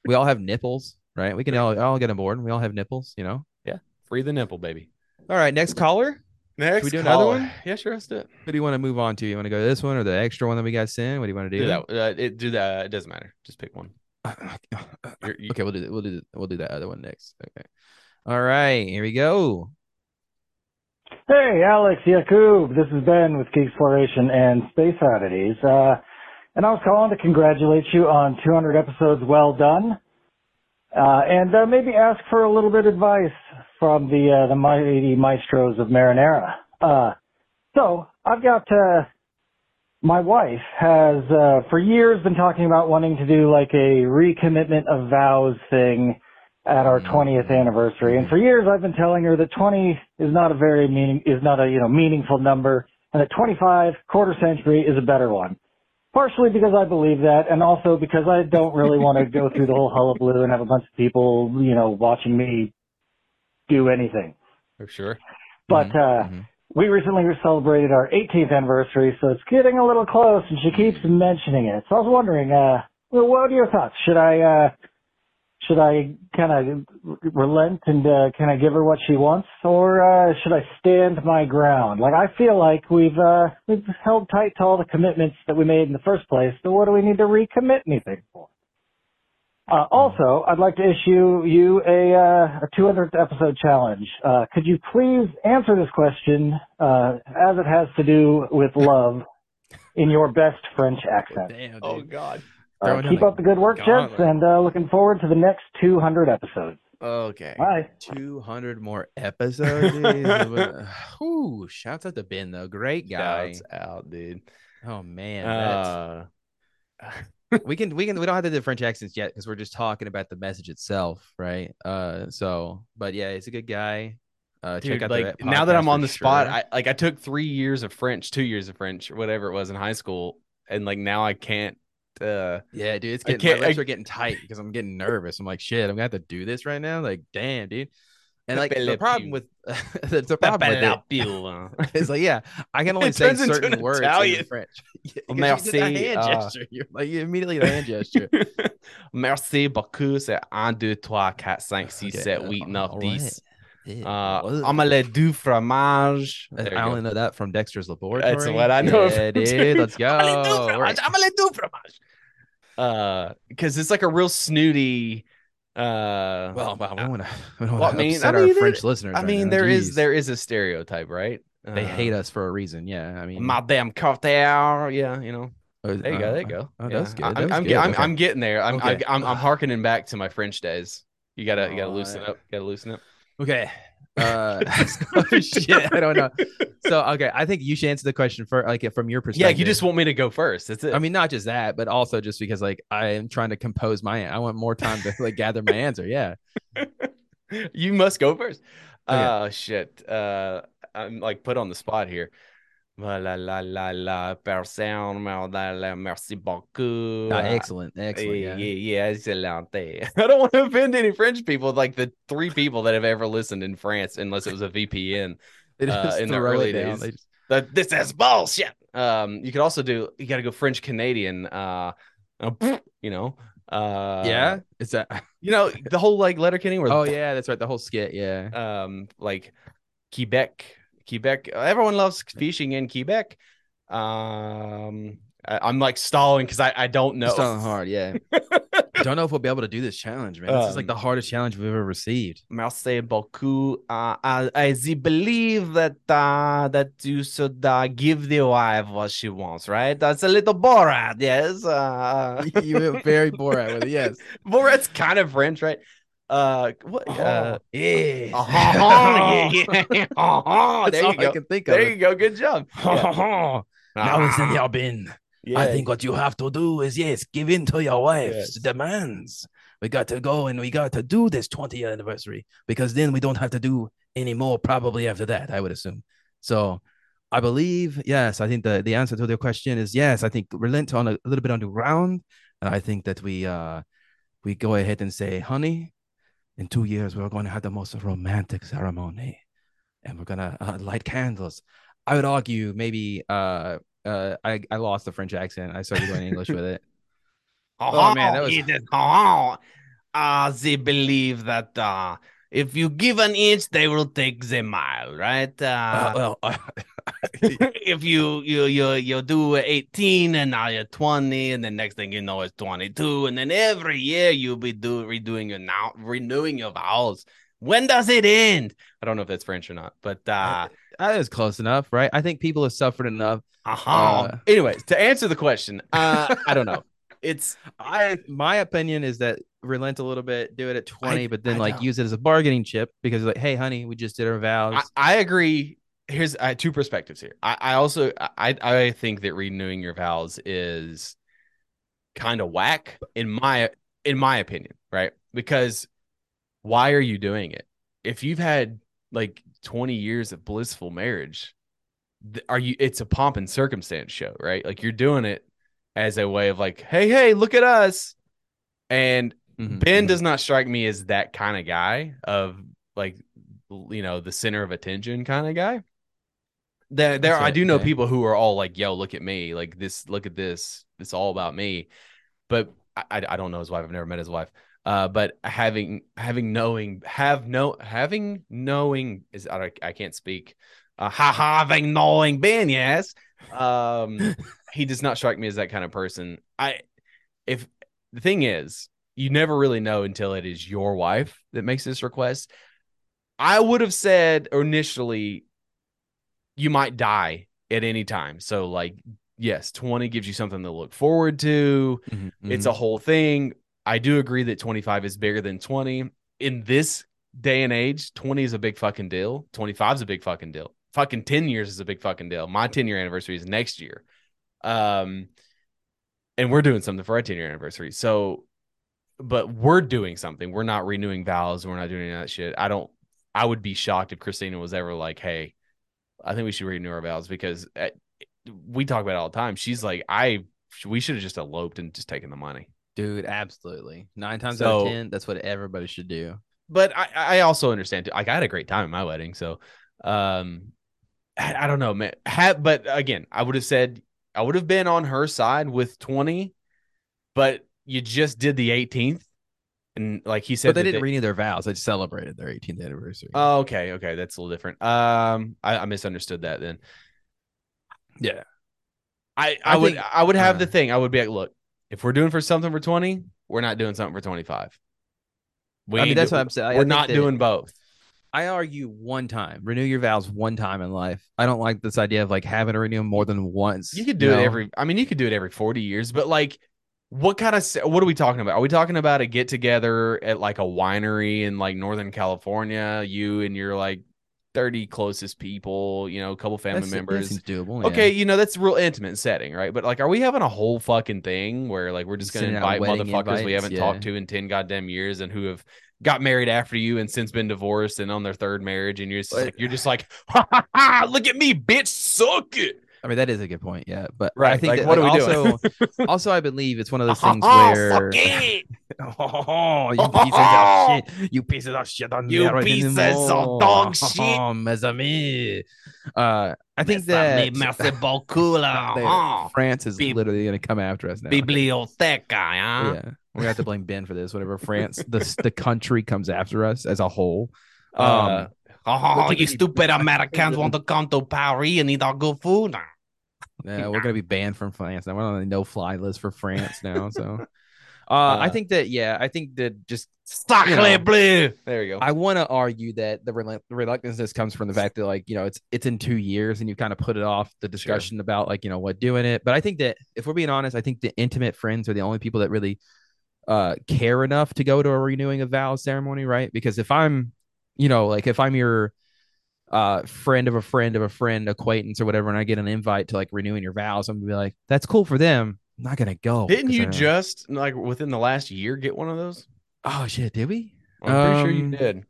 B: we all have nipples, right? We can all, all get on board. We all have nipples, you know.
A: Yeah, free the nipple, baby.
B: All right, next caller.
A: Next,
B: we do another
A: caller.
B: one?
A: Yeah, sure. Let's do it.
B: Who do you want to move on to? You want to go to this one or the extra one that we got sent? What do you want to do?
A: Do that. Uh, it, do that. It doesn't matter. Just pick one. You're- you-
B: okay, we'll do that. We'll do we'll do that other one next. Okay. All right, here we go.
F: Hey, Alex, Yakub. This is Ben with Geek Exploration and Space Oddities. Uh, and I was calling to congratulate you on 200 episodes well done. Uh, and uh, maybe ask for a little bit of advice from the uh, the mighty maestros of Marinara. Uh, so I've got uh, my wife has uh, for years been talking about wanting to do like a recommitment of vows thing at our 20th anniversary. And for years I've been telling her that 20 is not a very meaning is not a you know meaningful number, and that 25 quarter century is a better one. Partially because I believe that, and also because I don't really want to go through the whole hullabaloo and have a bunch of people, you know, watching me do anything.
A: For sure.
F: But
B: Mhm,
F: uh,
B: mhm.
F: we recently celebrated our 18th anniversary, so it's getting a little close, and she keeps mentioning it. So I was wondering, uh, well, what are your thoughts? Should I, uh, should I kind of relent and uh, kind of give her what she wants, or uh, should I stand my ground? Like I feel like we've uh, we've held tight to all the commitments that we made in the first place. So what do we need to recommit anything for? Uh, also, I'd like to issue you a, uh, a 200th episode challenge. Uh, could you please answer this question uh, as it has to do with love in your best French accent?
B: Damn,
A: Oh. God.
F: Uh, keep up the good work, gents, and uh, looking forward to the next 200 episodes.
A: Okay.
F: Bye.
B: 200 more episodes. Ooh, shouts out to Ben though. Great guy.
A: Shouts out, dude.
B: Oh man,
A: Uh,
B: we can we can we don't have to do French accents yet because we're just talking about the message itself, right? Uh, so but yeah, he's a good guy. Uh, check
A: dude,
B: out
A: like
B: the
A: now that I'm on the spot. I like I took three years of French, two years of French, whatever it was in high school, and like now I can't. Uh
B: yeah, dude, it's getting my lips
A: I-
B: are getting tight because I'm getting nervous. I'm like, shit, I'm gonna have to do this right now. Like, damn, dude. And like the problem with the, the problem with it
A: Pew.
B: It's like, yeah, I can only say certain
A: an
B: words
A: Italian.
B: in French. Yeah, 'cause you did the
A: merci,
B: hand
A: uh,
B: gesture. You're like you immediately the hand gesture.
A: Merci beaucoup. C'est 1, 2, 3, 4, 5, 6,
B: Okay,
A: 7,
B: uh,
A: 8, 9,
B: all
A: 10. Uh,
B: well,
A: omelette du fromage.
B: I
A: you go.
B: only know that from Dexter's Laboratory.
A: That's what I know.
B: Yeah, dude. Let's go.
A: Omelette du fromage. Omelette du fromage. Uh, because it's like a real snooty. Uh,
B: Well, well, we don't want to. Don't
A: I
B: want to
A: mean-
B: upset
A: I
B: our French listeners.
A: I
B: right
A: mean,
B: now.
A: there is
B: Jeez.
A: there is a stereotype, right?
B: They
A: Uh,
B: hate us for a reason. Yeah, I mean,
A: Madame Carter. Yeah, you know.
B: oh,
A: There you go.
B: uh,
A: There you go.
B: Oh,
A: yeah.
B: that's good.
A: I'm, I'm,
B: good.
A: I'm,
B: Okay.
A: I'm getting there. I'm,
B: Okay.
A: I'm, I'm, I'm harkening back to my French days. You gotta, you gotta loosen up. Gotta loosen up.
B: Okay. Uh, oh, shit, I don't know. So, okay, I think you should answer the question for like from your perspective.
A: Yeah, you just want me to go first. That's it.
B: I mean, not just that, but also just because like I am trying to compose my. I want more time to like gather my answer. Yeah.
A: you must go first.
B: Okay.
A: Oh shit. Uh, I'm like put on the spot here. La la la la la personne, merci beaucoup.
B: Uh,
A: Uh,
B: excellent. Excellent.
A: yeah,
B: Yeah.
A: yeah, yeah. I don't want to offend any French people, like the three people that have ever listened in France, unless it was a VPN. Uh, in the early days.
B: Just-
A: this is bullshit. Um, you could also do. You got to go French Canadian. Uh, uh, you know. Uh,
B: yeah. Is that?
A: You know the whole like Letterkenny where
B: Oh yeah, that's right. The whole skit. Yeah.
A: um like Quebec, Quebec. Everyone loves fishing in Quebec. Um, I, I'm like stalling because I I don't know.
B: It's stalling hard. Yeah. don't know if we'll be able to do this challenge, man. This is like
A: Um,
B: the hardest challenge we've ever received.
A: Merci beaucoup. Uh, I, I do believe that uh, that you should uh, give the wife what she wants, right? That's a little Borat, yes. Uh,
B: you went very Borat with it. Yes.
A: Borat's kind of French, right? Uh, what? Uh,
B: Yeah.
A: uh-huh, yeah, yeah. Uh-huh.
B: That's
A: There
B: all
A: you go.
B: I can think of.
A: There you go. Good job. Yeah.
B: now listen,
A: Ah.
B: your bin.
A: Yeah.
B: I think what you have to do is yes, give in to your wife's
A: Yes.
B: demands. We got to go and we got to do this 20th anniversary because then we don't have to do any more probably after that, I would assume. So I believe, yes, I think the, the answer to the question is yes. I think relent on a, a little bit on the ground. And I think that we uh we go ahead and say, honey, in two years we're going to have the most romantic ceremony. And we're gonna uh, light candles. I would argue maybe uh uh I, I lost the French accent. I started going English with it. Oh, man, that was-
A: it is- oh, uh, they believe that uh, if you give an inch, they will take the mile, right?
B: Uh,
A: Uh,
B: well, I,
A: if you you you you do 18 and now you're 20, and the next thing you know it's 22, and then every year you'll be do redoing your now renewing your vows. When does it end? I don't know if that's French or not, but uh,
B: That is close enough, right? I think people have suffered enough.
A: Uh-huh.
B: Uh,
A: Anyways, to answer the question, uh, I don't know. It's
B: I my opinion is that relent a little bit, do it at 20,
A: I-
B: but then
A: I
B: like use it as a bargaining chip because like, hey, honey, we just did our vows.
A: I, I agree. Here's I, two perspectives here. I, I also I I think that renewing your vows is kind of whack in my in my opinion, right? Because why are you doing it? If you've had like 20 years of blissful marriage, are you it's a pomp and circumstance show, right? Like you're doing it as a way of like, hey, hey, look at us. And
B: Mhm,
A: Ben
B: mhm.
A: does not strike me as that kind of guy of like you know the center of attention kind of guy. There, there, I do know people who are all like, "Yo, look at me! Like this, look at this. It's all about me." But I, I I don't know his wife. I've never met his wife. Uh, but having having knowing have no having knowing is I, I can't speak. Uh, ha having knowing Ben, yes. Um, he does not strike me as that kind of person. I if the thing is, you never really know until it is your wife that makes this request. I would have said initially, you might die at any time. So, like, yes, 20 gives you something to look forward to.
B: Mhm,
A: It's
B: mhm.
A: a whole thing. I do agree that 25 is bigger than 20. In this day and age, 20 is a big fucking deal. 25 is a big fucking deal. Fucking 10 years is a big fucking deal. My 10 year anniversary is next year. Um, and we're doing something for our 10 year anniversary. So, but we're doing something. We're not renewing vows. We're not doing any of that shit. I don't, I would be shocked if Christina was ever like, hey, I think we should renew our vows because uh, we talk about it all the time. She's like, I, we should have just eloped and just taken the money.
B: dude, absolutely. Nine times out of 10, that's what everybody should do.
A: but I, I also understand too. Like I had a great time at my wedding, so um, I, I don't know, man. But again, I would have said I would have been on her side with twenty, but you just did the eighteenth, and like he said,
B: But they didn't renew their vows. They just celebrated their 18th anniversary.
A: Oh, okay, okay, that's a little different. Um, I, I misunderstood that then.
B: yeah.
A: I, I,
B: I
A: would
B: think-
A: I would have
B: uh,
A: the thing. I would be like, look, if we're doing for something for twenty, we're not doing something for twenty five. We
B: I mean, that's
A: do-
B: what I'm saying.
A: We're not doing both.
B: I argue one time, renew your vows one time in life. I don't like this idea of like having to renew them more than once.
A: You could do
B: know?
A: it every. I mean, you could do it every forty years, but like, what kind of? What are we talking about? Are we talking about a get together at like a winery in like Northern California? You and your like thirty closest people, you know, a couple family
B: That's-
A: members.
B: doable.
A: Okay,
B: yeah.
A: you know that's a real intimate setting, right? But like, are we having a whole fucking thing where like we're just gonna
B: Sending
A: invite motherfuckers we haven't
B: yeah.
A: talked to in ten goddamn years and who have got married after you and since been divorced and on their third marriage, and you're just like you're just like, ha ha ha! Look at me, bitch, suck it.
B: I mean, that is a good point. Yeah. But
A: Right,
B: I think
A: like,
B: that,
A: what
B: like,
A: are we
B: also,
A: doing?
B: also, I believe it's one of those things where. Oh, you pieces of shit. You pieces of shit on
A: You pieces of dog shit.
B: Mes amis. Uh, I think that
A: Merci beaucoup, là.
B: France is
A: Bib-
B: literally going to come after us now.
A: Biblioteca, huh?
B: Yeah, we're gonna have to blame Ben for this. Whenever France, the the country comes after us as a whole.
A: Uh,
B: Um,
A: oh, you stupid Americans want to come to Paris and eat our good food.
B: Yeah, we're gonna be banned from France now. We're on the no-fly list for France now. So, uh, I
A: Uh,
B: think that yeah, I think that just
A: Sacre
B: You know.
A: bleu. There you go.
B: I want to argue that the relu- reluctance comes from the fact that like you know it's it's in two years and you kind of put it off the discussion about like you know what doing it. But I think that if we're being honest, I think the intimate friends are the only people that really uh care enough to go to a renewing of vows ceremony, right? Because if I'm, you know, like if I'm your uh friend of a friend of a friend acquaintance or whatever and i get an invite to like renewing your vows i'm gonna be like that's cool for them i'm not gonna go
A: Didn't you just like within the last year get one of those?
B: oh shit did we
A: I'm pretty sure you
B: Um,
A: did.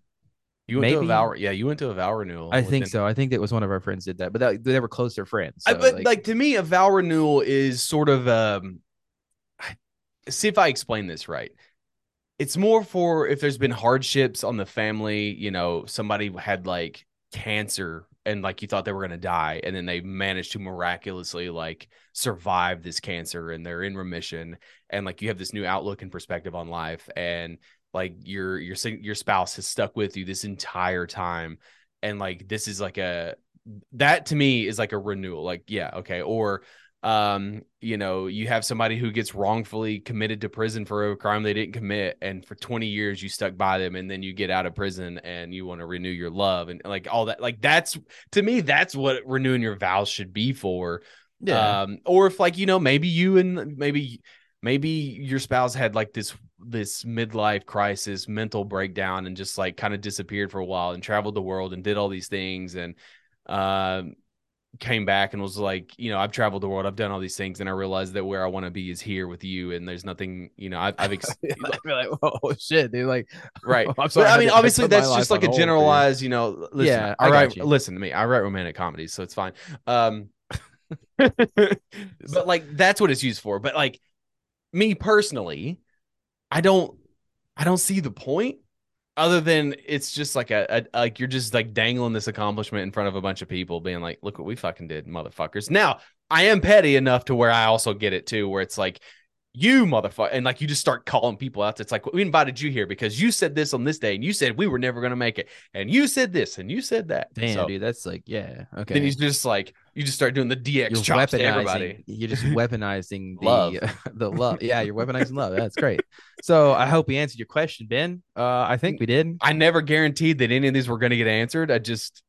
A: You went to a vow. Yeah, you went to a vow renewal.
B: i think so i think it was one of our friends did that but that, they were closer friends
A: I,
B: so,
A: but like, to me, a vow renewal is sort of um. I- See if I explain this right. It's more for if there's been hardships on the family. You know, somebody had like cancer and like you thought they were gonna die, and then they managed to miraculously like survive this cancer and they're in remission, and like you have this new outlook and perspective on life, and like your your your spouse has stuck with you this entire time, and like this is like a that to me is like a renewal like yeah okay or um you know you have somebody who gets wrongfully committed to prison for a crime they didn't commit and for 20 years you stuck by them and then you get out of prison and you want to renew your love and like all that like that's to me that's what renewing your vows should be for
B: Yeah.
A: um or if like you know maybe you and maybe maybe your spouse had like this this midlife crisis mental breakdown and just like kind of disappeared for a while and traveled the world and did all these things and um came back and was like you know i've traveled the world i've done all these things and i realized that where i want to be is here with you and there's nothing you know i've, I've ex-
B: like, oh shit, dude. Like,
A: right
B: I'm sorry,
A: i
B: had
A: mean obviously that's just like a
B: hold for you.
A: generalized you know listen
B: Yeah, I
A: i write
B: you.
A: listen to me i write romantic comedies so it's fine um but like that's what it's used for but like me personally i don't i don't see the point other than it's just like a, a like you're just like dangling this accomplishment in front of a bunch of people being like look what we fucking did motherfuckers now i am petty enough to where i also get it too where it's like you motherfucker and like you just start calling people out it's like we invited you here because you said this on this day and you said we were never going to make it and you said this and you said that
B: damn,
A: So
B: dude. That's like, yeah. Okay.
A: then he's just like you just start doing the dx
B: you're
A: chops to everybody
B: You're just weaponizing the
A: Love.
B: the love. Yeah, you're weaponizing love. That's great. So I hope we answered your question, Ben. Uh, I think we did.
A: I never guaranteed that any of these were going to get answered. I just,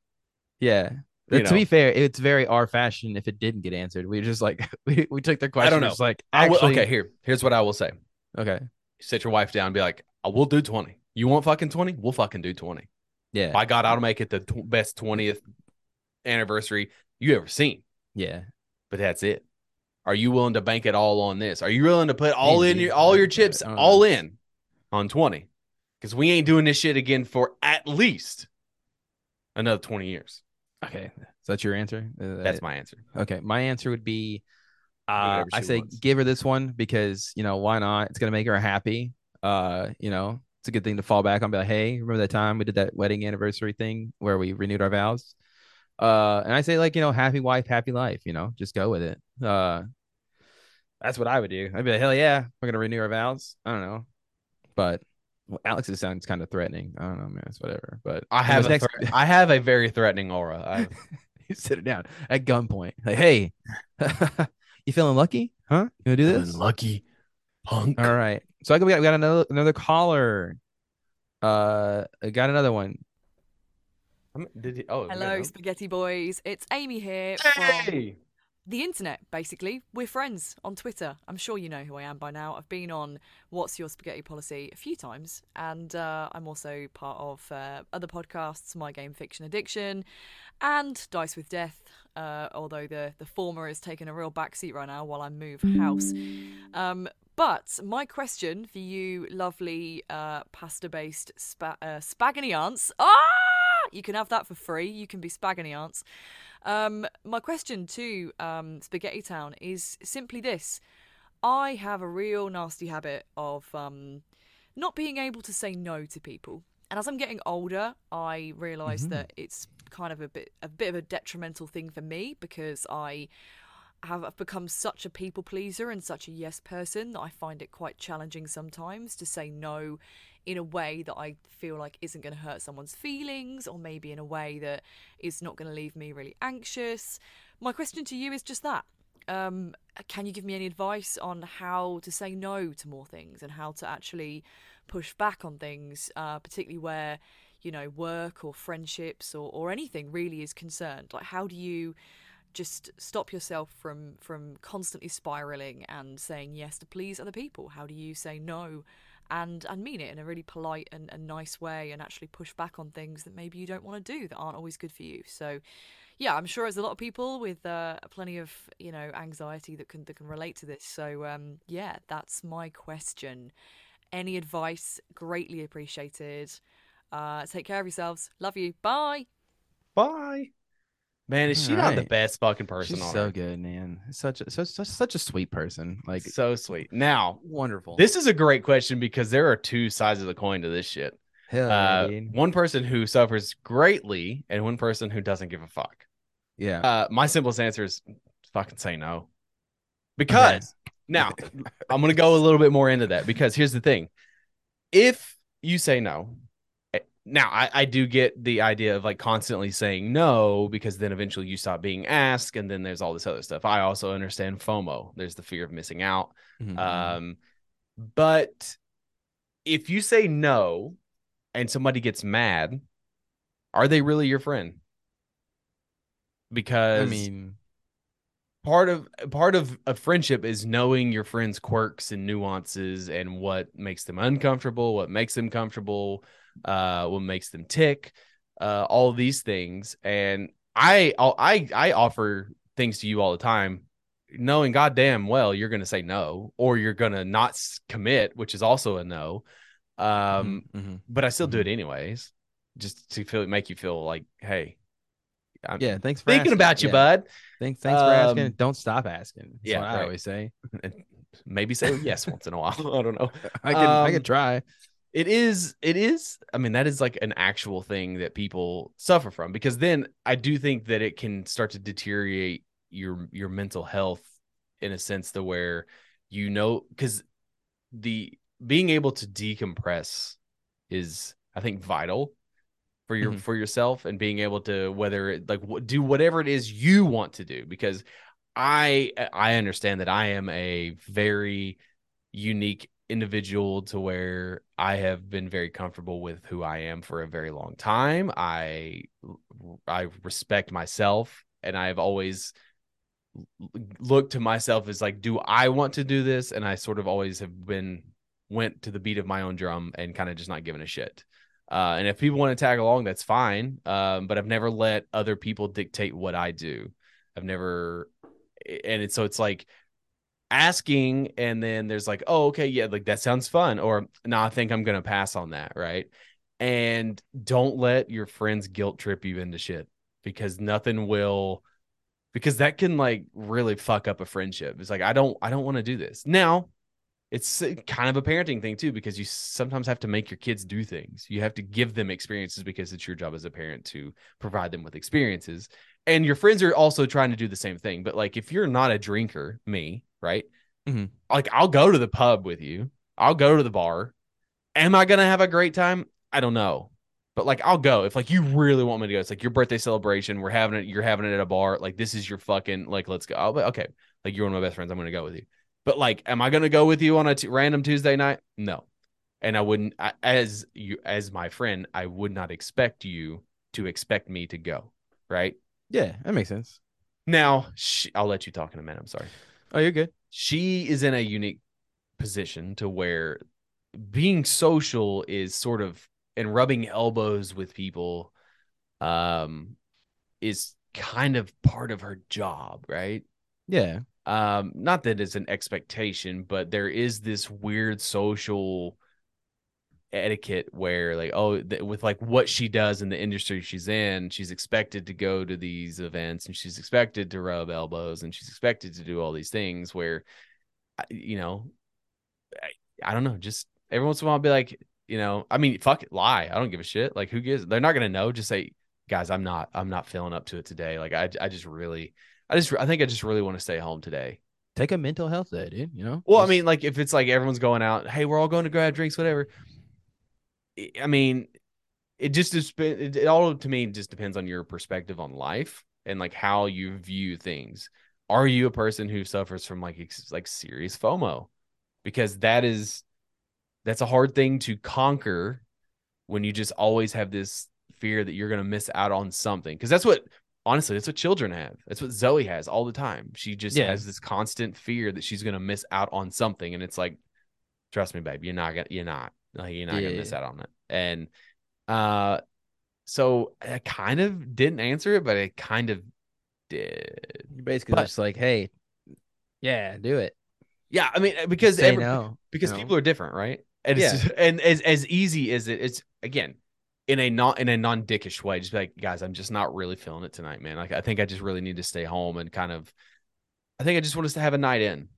B: Yeah.
A: You
B: to
A: know.
B: be fair, it's very our fashion if it didn't get answered. We just like we, we took their question.
A: I don't know.
B: like
A: I will-
B: actually,
A: okay, here, here's what I will say.
B: okay,
A: Sit your wife down and be like, I will do 20. You want fucking 20? We'll fucking do 20.
B: yeah,
A: By God, I'll make it the tw- best 20th anniversary you ever seen.
B: yeah.
A: But that's it. Are you willing to bank it all on this? Are you willing to put all in your all your chips
B: I don't know.
A: all in on 20? Because we ain't doing this shit again for at least another 20 years.
B: Okay, so that's your answer. Uh,
A: That's my answer.
B: Okay, my answer would be uh, I say
A: wants.
B: give her this one because you know why not? It's gonna make her happy. Uh, you know, it's a good thing to fall back on. Be like, hey, remember that time we did that wedding anniversary thing where we renewed our vows? Uh, and I say like you know, happy wife, happy life. You know, just go with it. Uh, that's what I would do. I'd be like, hell yeah, we're gonna renew our vows. I don't know, but well, Alex's sounds kind of threatening. I don't know, man. It's whatever. But
A: I have a
B: next-
A: thre- I have a very threatening aura. I,
B: you sit it down at gunpoint. Like, hey, you feeling lucky? Huh? You wanna do this?
A: Lucky punk.
B: All right. So I got we got, we got another another caller. Uh, I got another one.
A: I'm- Did he, oh,
G: Hello,
A: no.
G: spaghetti boys. It's Amy here from
A: Hey!
G: the internet, basically. We're friends on Twitter. I'm sure you know who I am by now. I've been on What's Your Spaghetti Policy a few times, and uh, I'm also part of uh, other podcasts, My Game Fiction Addiction and Dice with Death, uh, although the, the former has taken a real backseat right now while I move house. Um, but my question for you, lovely uh, pasta based spa- uh, spaghetti aunts. Ah! You can have that for free. You can be spaghetti aunts. Um, my question to um, Spaghetti Town is simply this: I have a real nasty habit of um, not being able to say no to people, and as I'm getting older, I realise that it's kind of a bit a bit of a detrimental thing for me because I have I've become such a people pleaser and such a yes person that I find it quite challenging sometimes to say no in a way that I feel like isn't going to hurt someone's feelings or maybe in a way that is not going to leave me really anxious. My question to you is just that. Um, can you give me any advice on how to say no to more things and how to actually push back on things, uh, particularly where you know work or friendships or, or anything really is concerned? Like, how do you just stop yourself from from constantly spiraling and saying yes to please other people how do you say no and and mean it in a really polite and, and nice way and actually push back on things that maybe you don't want to do that aren't always good for you. So yeah i'm sure there's a lot of people with uh, plenty of you know anxiety that can that can relate to this. So um yeah that's my question. Any advice? Greatly appreciated. Uh take care of yourselves. Love you. Bye.
A: Bye. Man, is she not the best fucking person
B: She's
A: on
B: so
A: earth?
B: good, man. Such a such, such such a sweet person. Like
A: so sweet. Now,
B: wonderful.
A: this is a great question because there are two sides of the coin to this shit.
B: Hell yeah,
A: Uh, one person who suffers greatly and one person who doesn't give a fuck.
B: yeah.
A: Uh, my simplest answer is fucking say no. Because now I'm going to go a little bit more into that because here's the thing. If you say no, now I, I do get the idea of like constantly saying no because then eventually you stop being asked and then there's all this other stuff. I also understand fomo. There's the fear of missing out.
B: Mhm.
A: um but if you say no and somebody gets mad are they really your friend? Because
B: I mean,
A: part of part of a friendship is knowing your friends quirks and nuances and what makes them uncomfortable what makes them comfortable uh what makes them tick uh all these things and i i i offer things to you all the time knowing goddamn well you're going to say no or you're going to not commit which is also a no um
B: mhm.
A: but i still do it anyways just to feel make you feel like hey I'm
B: yeah. Thanks for
A: thinking
B: asking.
A: about you
B: Yeah.
A: bud
B: Thanks, thanks for asking.
A: Um,
B: Don't stop asking. That's
A: yeah,
B: what I always say.
A: maybe say yes once in a while. I don't know.
B: I can, I
A: Um,
B: can try.
A: It is, it is. I mean, that is like an actual thing that people suffer from because then I do think that it can start to deteriorate your your mental health in a sense to where you know because the being able to decompress is I think vital for your
B: Mhm.
A: for yourself and being able to whether it, like do whatever it is you want to do because I I understand that I am a very unique individual to where I have been very comfortable with who I am for a very long time. I I respect myself and I've always looked to myself as like do I want to do this and I sort of always have been went to the beat of my own drum and kind of just not giving a shit. Uh, and if people want to tag along, that's fine. Um, but I've never let other people dictate what I do. I've never, and it's so it's like asking, and then there's like, oh, okay, yeah, like that sounds fun, or no, I think I'm gonna pass on that, right? And don't let your friends guilt trip you into shit because nothing will, because that can like really fuck up a friendship. It's like I don't, I don't want to do this now it's kind of a parenting thing too because you sometimes have to make your kids do things you have to give them experiences because it's your job as a parent to provide them with experiences and your friends are also trying to do the same thing but like if you're not a drinker me right
B: Mhm.
A: like i'll go to the pub with you i'll go to the bar am i gonna have a great time i don't know but like i'll go if like you really want me to go it's like your birthday celebration we're having it you're having it at a bar like this is your fucking like let's go I'll be, okay like you're one of my best friends i'm gonna go with you but like, am I going to go with you on a t- random Tuesday night? No. And I wouldn't, I, as you, as my friend, I would not expect you to expect me to go. Right
B: Yeah, that makes sense.
A: now, she, I'll let you talk in a minute. I'm sorry.
B: Oh, you're good.
A: She is in a unique position to where being social is sort of and rubbing elbows with people, um, is kind of part of her job. Right
B: Yeah.
A: um not that it's an expectation but there is this weird social etiquette where like oh th- with like what she does in the industry she's in she's expected to go to these events and she's expected to rub elbows and she's expected to do all these things where you know I, I don't know just every once in a while I'll be like you know I mean fuck it lie I don't give a shit like who gives they're not gonna know just say guys I'm not I'm not feeling up to it today like I I just really I just I think I just really want to stay home today
B: Take a mental health day, dude. You know.
A: well, I mean, like if it's like everyone's going out, hey, we're all going to grab drinks, whatever. I- mean, it just is. It, it all to me just depends on your perspective on life and like how you view things. Are you a person who suffers from like like serious FOMO? Because that is that's a hard thing to conquer when you just always have this fear that you're going to miss out on something. Because that's what honestly, that's what children have. That's what Zoe has all the time. She just
B: Yeah.
A: has this constant fear that she's going to miss out on something, and it's like, trust me, babe, you're not gonna, you're not, like, you're not gonna miss out on it. And uh, so I kind of didn't answer it, but I kind of did.
B: you basically
A: but-
B: just like, hey, yeah, do it.
A: Yeah, I mean, because every,
B: no.
A: because
B: know?
A: people are different, right? And it's
B: Yeah.
A: just, and as as easy as it, it's again in a not in a non dickish way, just be like, guys, I'm just not really feeling it tonight, man. Like I think I just really need to stay home and kind of, I think I just want us to have a night in,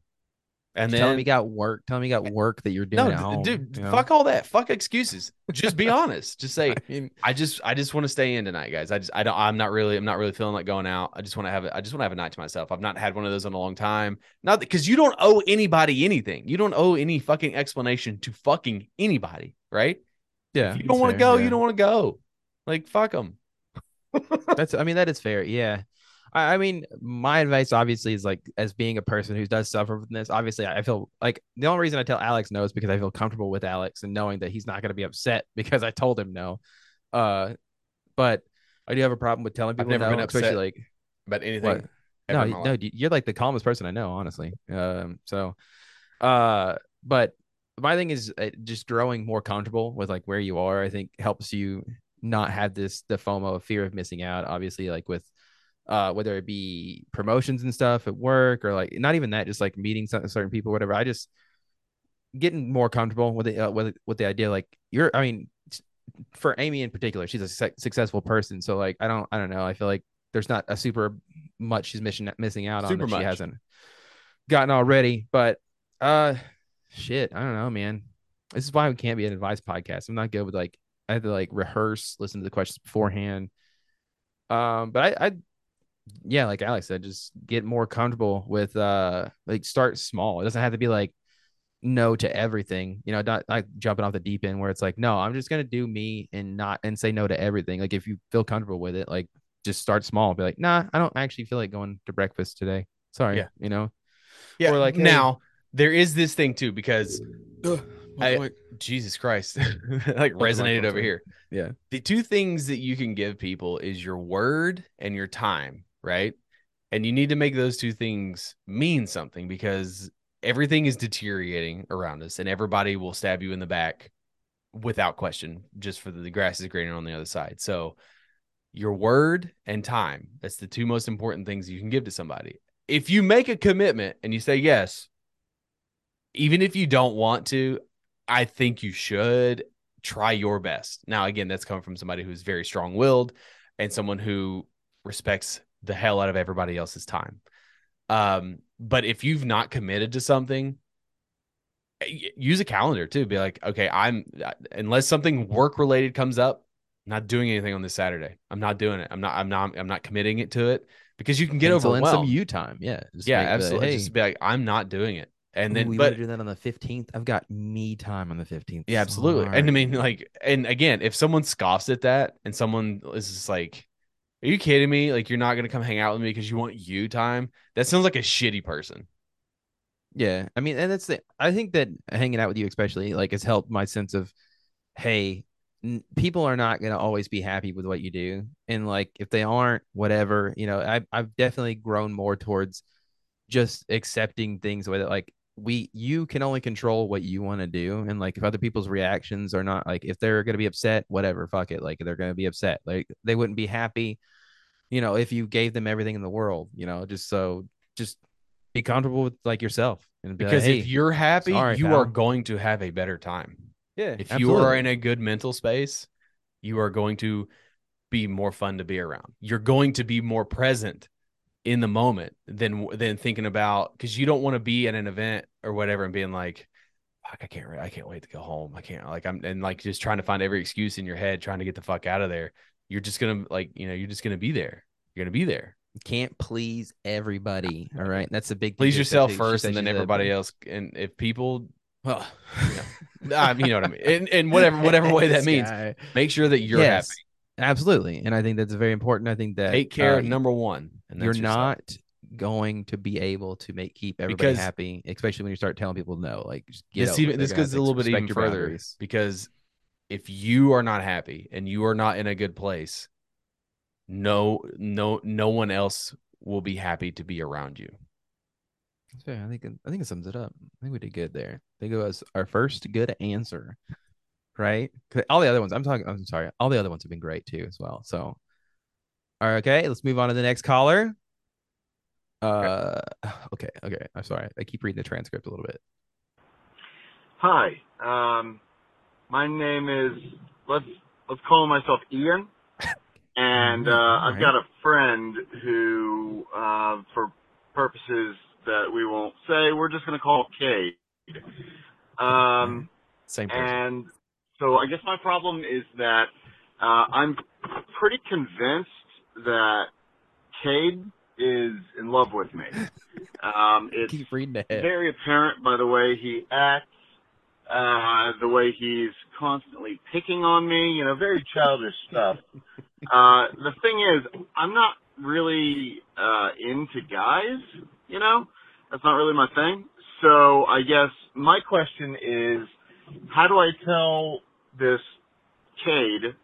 A: and then
B: tell him you got work. Tell him you got work that you're doing
A: no,
B: at home.
A: dude,
B: you know?
A: fuck all that, fuck excuses. Just be honest. Just say,
B: I mean,
A: I just I just want to stay in tonight, guys. I just I don't I'm not really I'm not really feeling like going out. I just want to have it. I just want to have a night to myself. I've not had one of those in a long time. Not because you don't owe anybody anything. You don't owe any fucking explanation to fucking anybody, right?
B: Yeah,
A: If you don't want to go,
B: yeah.
A: you don't want to go. Like fuck them.
B: That's I mean that is fair. Yeah. I, I mean my advice obviously is like as being a person who does suffer from this, obviously I feel like the only reason I tell Alex no is because I feel comfortable with Alex and knowing that he's not gonna be upset because I told him no. Uh but I do have a problem with telling people I've
A: never
B: no,
A: been upset
B: especially like
A: about anything.
B: what? No, no, you're like the calmest person I know, honestly. Um, so, uh, but my thing is uh, just growing more comfortable with like where you are. I think helps you not have this the FOMO of fear of missing out. Obviously, like with uh whether it be promotions and stuff at work or like not even that, just like meeting certain certain people, whatever. I just getting more comfortable with it uh, with with the idea like you're. I mean, for Amy in particular, she's a su- successful person. So like, I don't, I don't know. I feel like there's not a super much she's missing missing out on
A: Super
B: that she hasn't gotten already. But uh, shit, I don't know, man. This is why we can't be an advice podcast. I'm not good with like I have to like rehearse, listen to the questions beforehand. Um, but I, I, yeah, like Alex said, just get more comfortable with uh, like start small. It doesn't have to be like no to everything, you know, not like jumping off the deep end where it's like, no, I'm just gonna do me and not and say no to everything. Like if you feel comfortable with it, like just start small. Be like, nah, I don't actually feel like going to breakfast today. Sorry,
A: Yeah.
B: you know.
A: Yeah.
B: Or like, hey-
A: now there is this thing too because I- Jesus Christ, like resonated over here.
B: Yeah.
A: The two things that you can give people is your word and your time, right? And you need to make those two things mean something because everything is deteriorating around us and everybody will stab you in the back without question just for the, the grass is greener on the other side. So your word and time, that's the two most important things you can give to somebody. If you make a commitment and you say yes, even if you don't want to, I think you should try your best. Now, again, that's coming from somebody who's very strong willed and someone who respects the hell out of everybody else's time. Um, but if you've not committed to something, use a calendar too. Be like, okay, I'm unless something work related comes up, I'm not doing anything on this Saturday. I'm not doing it. I'm not. I'm not. I'm not committing it to it because you can get
B: Pencil in
A: overwhelmed.
B: some you time. Yeah. Just
A: yeah,
B: make the,
A: absolutely.
B: hey,
A: Just be like, I'm not doing it. And then,
B: we
A: but
B: do that on the 15th. I've got me time on the 15th.
A: yeah, absolutely. And I mean, like, and again, if someone scoffs at that and someone is just like, are you kidding me? Like, you're not going to come hang out with me because you want you time? That sounds like a shitty person.
B: Yeah, I mean, and that's the. I think that hanging out with you, especially, like, has helped my sense of, hey, n- people are not gonna always be happy with what you do, and like, if they aren't, whatever, you know, I've I've definitely grown more towards just accepting things with it. Like, we, you can only control what you want to do, and like, if other people's reactions are not like, if they're gonna be upset, whatever, fuck it, like, they're gonna be upset, like, they wouldn't be happy, you know, if you gave them everything in the world, you know, just so, just be comfortable with like yourself and be like,
A: Because
B: hey,
A: if you're happy,
B: sorry,
A: you
B: pal.
A: are going to have a better time.
B: yeah,
A: If you are in a good mental space, you are going to be more fun to be around. You're going to be more present in the moment than than thinking about because you don't want to be at an event or whatever and being like, "Fuck, I can't, I can't wait to go home. I can't like I'm and like just trying to find every excuse in your head, trying to get the fuck out of there. You're just gonna like you know you're just gonna be there. You're gonna be there.
B: can't please everybody. All right, that's a big
A: Please yourself.
B: She
A: first, and then everybody else. And if people,
B: Well,
A: I mean, you know what I mean, in, in whatever whatever way that means,
B: guy.
A: make sure that you're
B: Yes,
A: happy.
B: absolutely, and I think that's very important. I think that
A: Take care
B: uh,
A: of number one. And
B: you're
A: yourself.
B: not going to be able to make keep everybody
A: Because-
B: happy, especially when you start telling people no. Like, just get
A: this even this goes a little bit even further
B: boundaries.
A: because if you are not happy and you are not in a good place, no, no, no one else will be happy to be around you.
B: That's fair. I think I think it sums it up. I think we did good there. I think it was our first good answer, right? All the other ones, I'm talking. I'm sorry. All the other ones have been great too, as well. So, all right, okay, let's move on to the next caller. Uh, okay, okay. I'm sorry. I keep reading the transcript a little bit.
H: Hi. Um, my name is let's let's call myself Ian, and uh, I've got a friend who, uh, for purposes that we won't say, we're just going to call Cade. Um,
A: Same person.
H: and so I guess my problem is that uh, I'm pretty convinced that Cade is in love with me. Um, it's
B: keep reading ahead.
H: very apparent by the way he acts, uh, the way he's constantly picking on me, you know, very childish stuff. Uh, the thing is, I'm not really, uh, into guys, you know? That's not really my thing. So I guess my question is, how do I tell this Cade,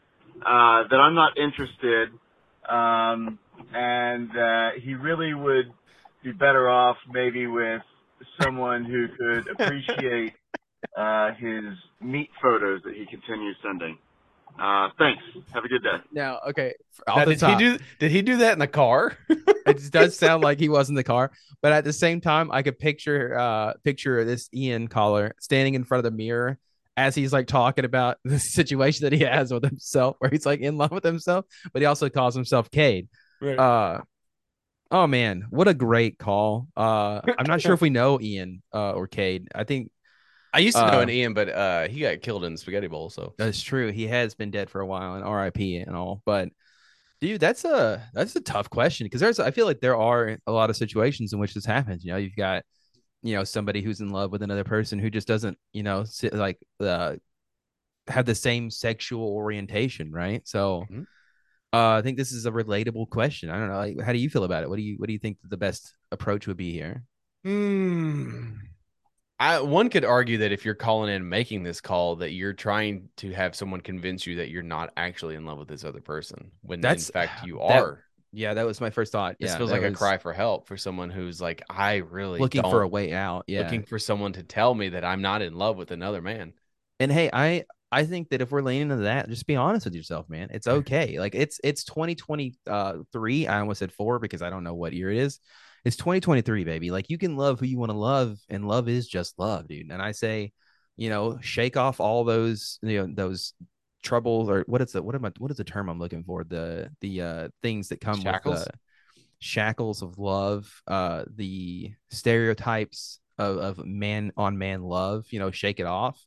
H: uh, that I'm not interested, um, and that he really would be better off maybe with someone who could appreciate uh, his meat photos that he continues sending. Uh, thanks. Have a good day.
B: Now, okay,
A: Now,
B: the
A: did
B: top,
A: he do? Did he do that in the car?
B: it does sound like he was in the car, but at the same time, I could picture uh picture this Ian caller standing in front of the mirror as he's like talking about the situation that he has with himself, where he's like in love with himself, but he also calls himself Cade.
A: Right.
B: Uh oh man, what a great call. Uh I'm not sure if we know Ian uh or Cade. I think
A: I used to know
B: Uh,
A: an Ian, but uh, he got killed in the spaghetti bowl. So
B: That's true. He has been dead for a while and RIP and all. But dude, that's a that's a tough question because there's I feel like there are a lot of situations in which this happens. You know, you've got you know somebody who's in love with another person who just doesn't you know sit, like uh have the same sexual orientation, right? So.
A: Mhm.
B: Uh, I think this is a relatable question. I don't know. Like, how do you feel about it? What do you What do you think the best approach would be here?
A: Hmm. I one could argue that if you're calling in and making this call, that you're trying to have someone convince you that you're not actually in love with this other person, when
B: That's-
A: in fact uh, you
B: that-
A: are.
B: Yeah, that was my first thought.
A: This
B: yeah,
A: feels like a cry for help for someone who's like, I really
B: looking for a way out. Yeah,
A: looking for someone to tell me that I'm not in love with another man.
B: And hey, I I think that if we're leaning into that, just be honest with yourself, man. It's okay. Like it's it's 2023. Uh, I almost said four because I don't know what year it is. It's 2023, baby. Like you can love who you want to love, and love is just love, dude. And I say, you know, shake off all those, you know, those troubles or what is the what am I what is the term I'm looking for? The the uh things that come
A: Shackles?
B: with the shackles of love, uh the stereotypes of, of man on man love, you know, shake it off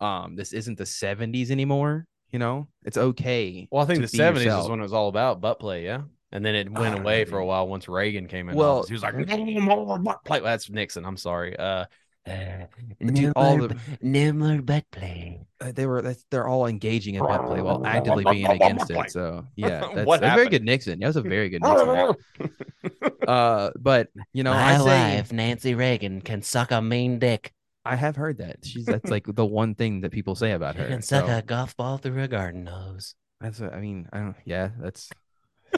B: um this isn't the 70s anymore you know it's okay
A: Well, I think the 70s
B: yourself.
A: is when it was all about butt play, yeah. And then it went away
B: know,
A: for a while once Reagan came in.
B: Well-
A: office. he was like, no more butt play. That's Nixon. I'm sorry. Uh,
B: Dude, all the
I: no more butt play.
B: uh, they were they're all engaging in butt play while actively being against it so yeah that's, that's very good nixon that was a very good nixon uh but you know i say
I: Nancy Reagan, can suck a mean dick.
B: i have heard that she's that's like the one thing that people say about her Can so a
I: golf ball through a garden hose.
B: that's what- i mean i don't yeah that's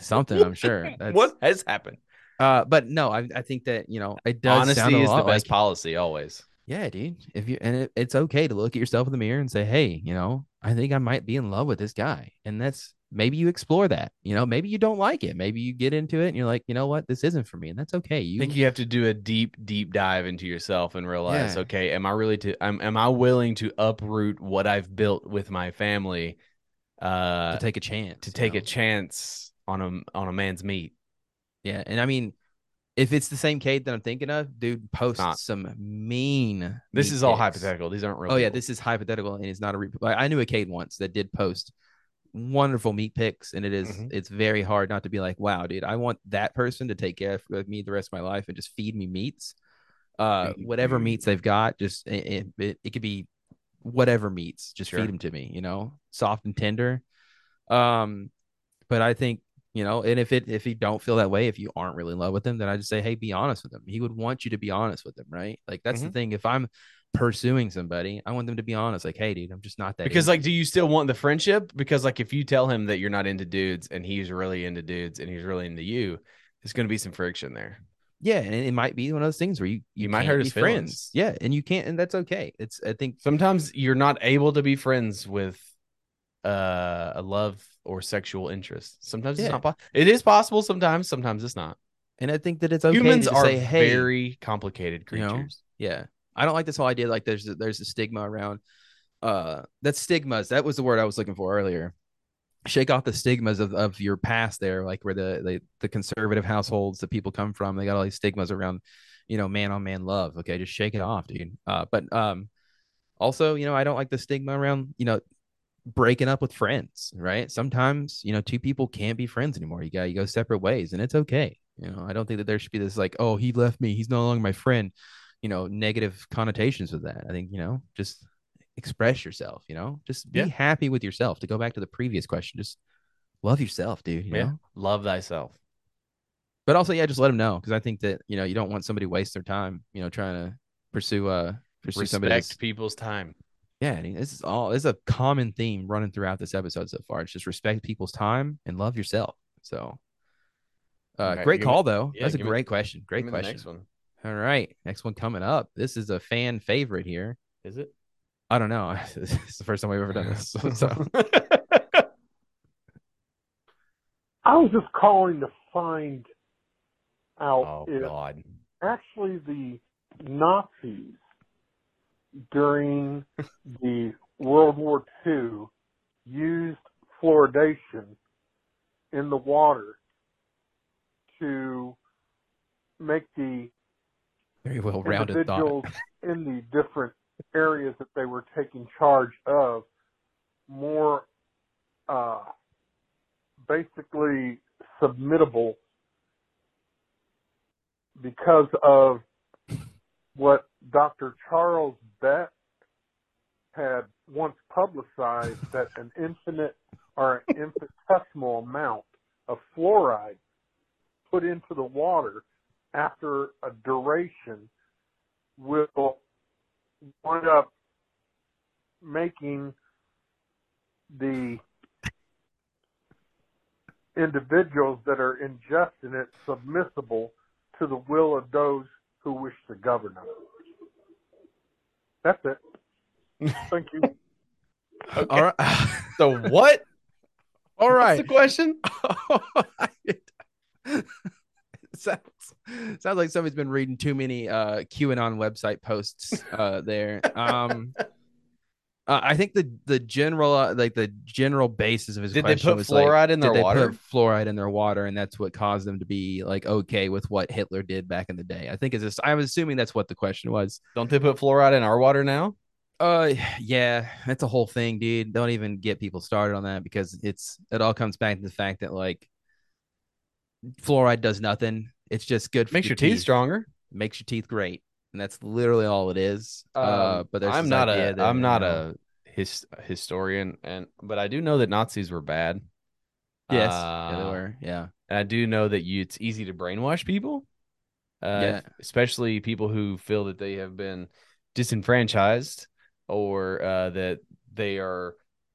B: something i'm sure that's,
A: what has happened?
B: uh but no i, I think that you know it does
A: Honesty is the best
B: like-
A: policy always.
B: Yeah, dude. If you and it, it's okay to look at yourself in the mirror and say, "Hey, you know, I think I might be in love with this guy," and that's maybe you explore that. You know, maybe you don't like it. Maybe you get into it and you're like, you know what, this isn't for me, and that's okay.
A: I
B: You
A: think you have to do a deep, deep dive into yourself and realize,
B: Yeah.
A: okay, am I really to am, am I willing to uproot what I've built with my family uh
B: to take a chance.
A: to take a chance on a on a man's meat?
B: yeah, and I mean, if it's the same Kate that I'm thinking of, dude, post
A: not.
B: some mean.
A: This is all hypothetical. These aren't real.
B: Oh yeah, this is hypothetical and it's not a. Re- I knew a Kate once that did post wonderful meat pics, and it is-
A: Mhm.
B: it's very hard not to be like, wow, dude, I want that person to take care of me the rest of my life and just feed me meats. Uh, whatever meats they've got, just it, it, it, it could be whatever meats, just
A: Sure.
B: feed them to me, you know, soft and tender. Um, but I think you know, and if it if you don't feel that way, if you aren't really in love with him, then I just say, hey, be honest with him. He would want you to be honest with him, right? Like that's the
A: Mhm.
B: thing. If I'm pursuing somebody, I want them to be honest. Like, hey, dude, I'm just not that.
A: because like do you still want the friendship because like if you tell him that you're not into dudes and he's really into dudes and he's really into you there's going to be some friction there
B: Yeah, and it might be one of those things where you you,
A: You might hurt his
B: friends. Yeah, and you can't, and that's okay. It's I think
A: sometimes you're not able to be friends with uh, a love or sexual interest sometimes
B: Yeah.
A: it's not po- it is possible sometimes sometimes it's not
B: and I think that it's okay
A: humans
B: to
A: are
B: say, hey,
A: very complicated
B: you know?
A: creatures
B: yeah. I don't like this whole idea like there's a, there's a stigma around uh that stigmas. That was the word I was looking for earlier. Shake off the stigmas of, of your past there, like where the, the the conservative households that people come from, they got all these stigmas around, you know, man on man love. Okay, just shake it off, dude. Uh but um also, you know, I don't like the stigma around, you know, breaking up with friends, right? Sometimes, you know, two people can't be friends anymore. You got you go separate ways and it's okay. You know, I don't think that there should be this like, oh, he left me, he's no longer my friend, you know, negative connotations with that. I think, you know, just express yourself. You know, just be
A: Yeah.
B: happy with yourself. To go back to the previous question, just love yourself, dude. You
A: Yeah.
B: know?
A: Love thyself.
B: but also yeah just let them know because i think that you know you don't want somebody to waste their time you know trying to pursue uh pursue somebody
A: Respect people's time.
B: Yeah I mean, this is all this is a common theme running throughout this episode so far it's just respect people's time and love yourself so uh
A: Okay,
B: great
A: give me-
B: call though
A: yeah,
B: that's a
A: give me-
B: great question great
A: Give me the
B: question
A: Next one.
B: all right next one coming up this is a fan favorite here
A: Is it?
B: i don't know it's the first time we've ever done this so
C: I was just calling to find out
A: oh
C: if
A: God.
C: actually the Nazis during the World War II used fluoridation in the water to make the
B: very well rounded thought.
C: individuals in the different areas that they were taking charge of more uh, basically submittable because of what Dr. Charles Bett had once publicized that an infinite or an infinitesimal amount of fluoride put into the water after a duration will wind up making the individuals that are ingesting it submissible to the will of those who wish to govern them. That's it. Thank you.
B: all right
A: So what?
B: All right.
A: What's the question?
B: sounds sounds like somebody's been reading too many uh QAnon website posts uh there. Um uh, I think the the general uh, like the general basis of his
A: Did they put
B: was like,
A: fluoride in
B: did
A: their
B: they
A: water?
B: put fluoride in their water and that's what caused them to be like okay with what Hitler did back in the day. I think it's just I'm assuming that's what the question was.
A: Don't they put fluoride in our water now?
B: Uh, yeah, that's a whole thing, dude. Don't even get people started on that because it's it all comes back to the fact that like fluoride does nothing. It's just good for
A: Makes your teeth stronger.
B: makes your teeth great, and that's literally all it is. uh,
A: Um,
B: but there's
A: I'm not a
B: that, you
A: not
B: know-
A: a his, historian, and but I do know that Nazis were bad.
B: yes, yeah, they
A: Uh,
B: were, yeah,
A: And I do know that you it's easy to brainwash people. Uh,
B: Yeah.
A: especially people who feel that they have been disenfranchised or uh, that they are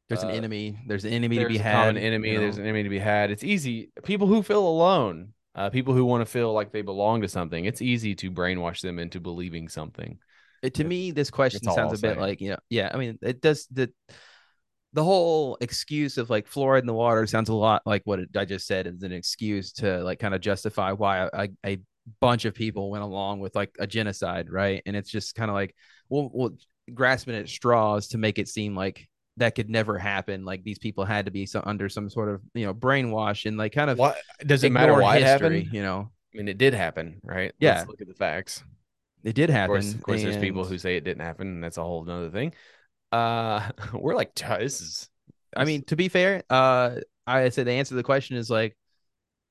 B: there's an
A: uh,
B: enemy. There's an enemy to be had.
A: common enemy.
B: you
A: There's an enemy to be had. It's easy. People who feel alone, uh, people who want to feel like they belong to something. It's easy to brainwash them into believing something.
B: It- to me, this question sounds
A: I'll
B: a bit
A: say.
B: like, you know, yeah, I mean, it does the the whole excuse of like fluoride in the water sounds a lot like what it, I just said is an excuse to like kind of justify why a, a bunch of people went along with like a genocide, right? And it's just kind of like, well, well, grasping at straws to make it seem like that could never happen. Like these people had to be so, under some sort of you know brainwash and like kind of
A: What does it matter why it happened?
B: You know,
A: I mean, it did happen, right?
B: Yeah.
A: Let's look at the facts.
B: it did
A: Of
B: happen.
A: course, of course, there's people who say it didn't happen, and that's a whole other thing. Uh, we're like, this is.
B: I mean, to be fair, uh, I said the answer to the question is like,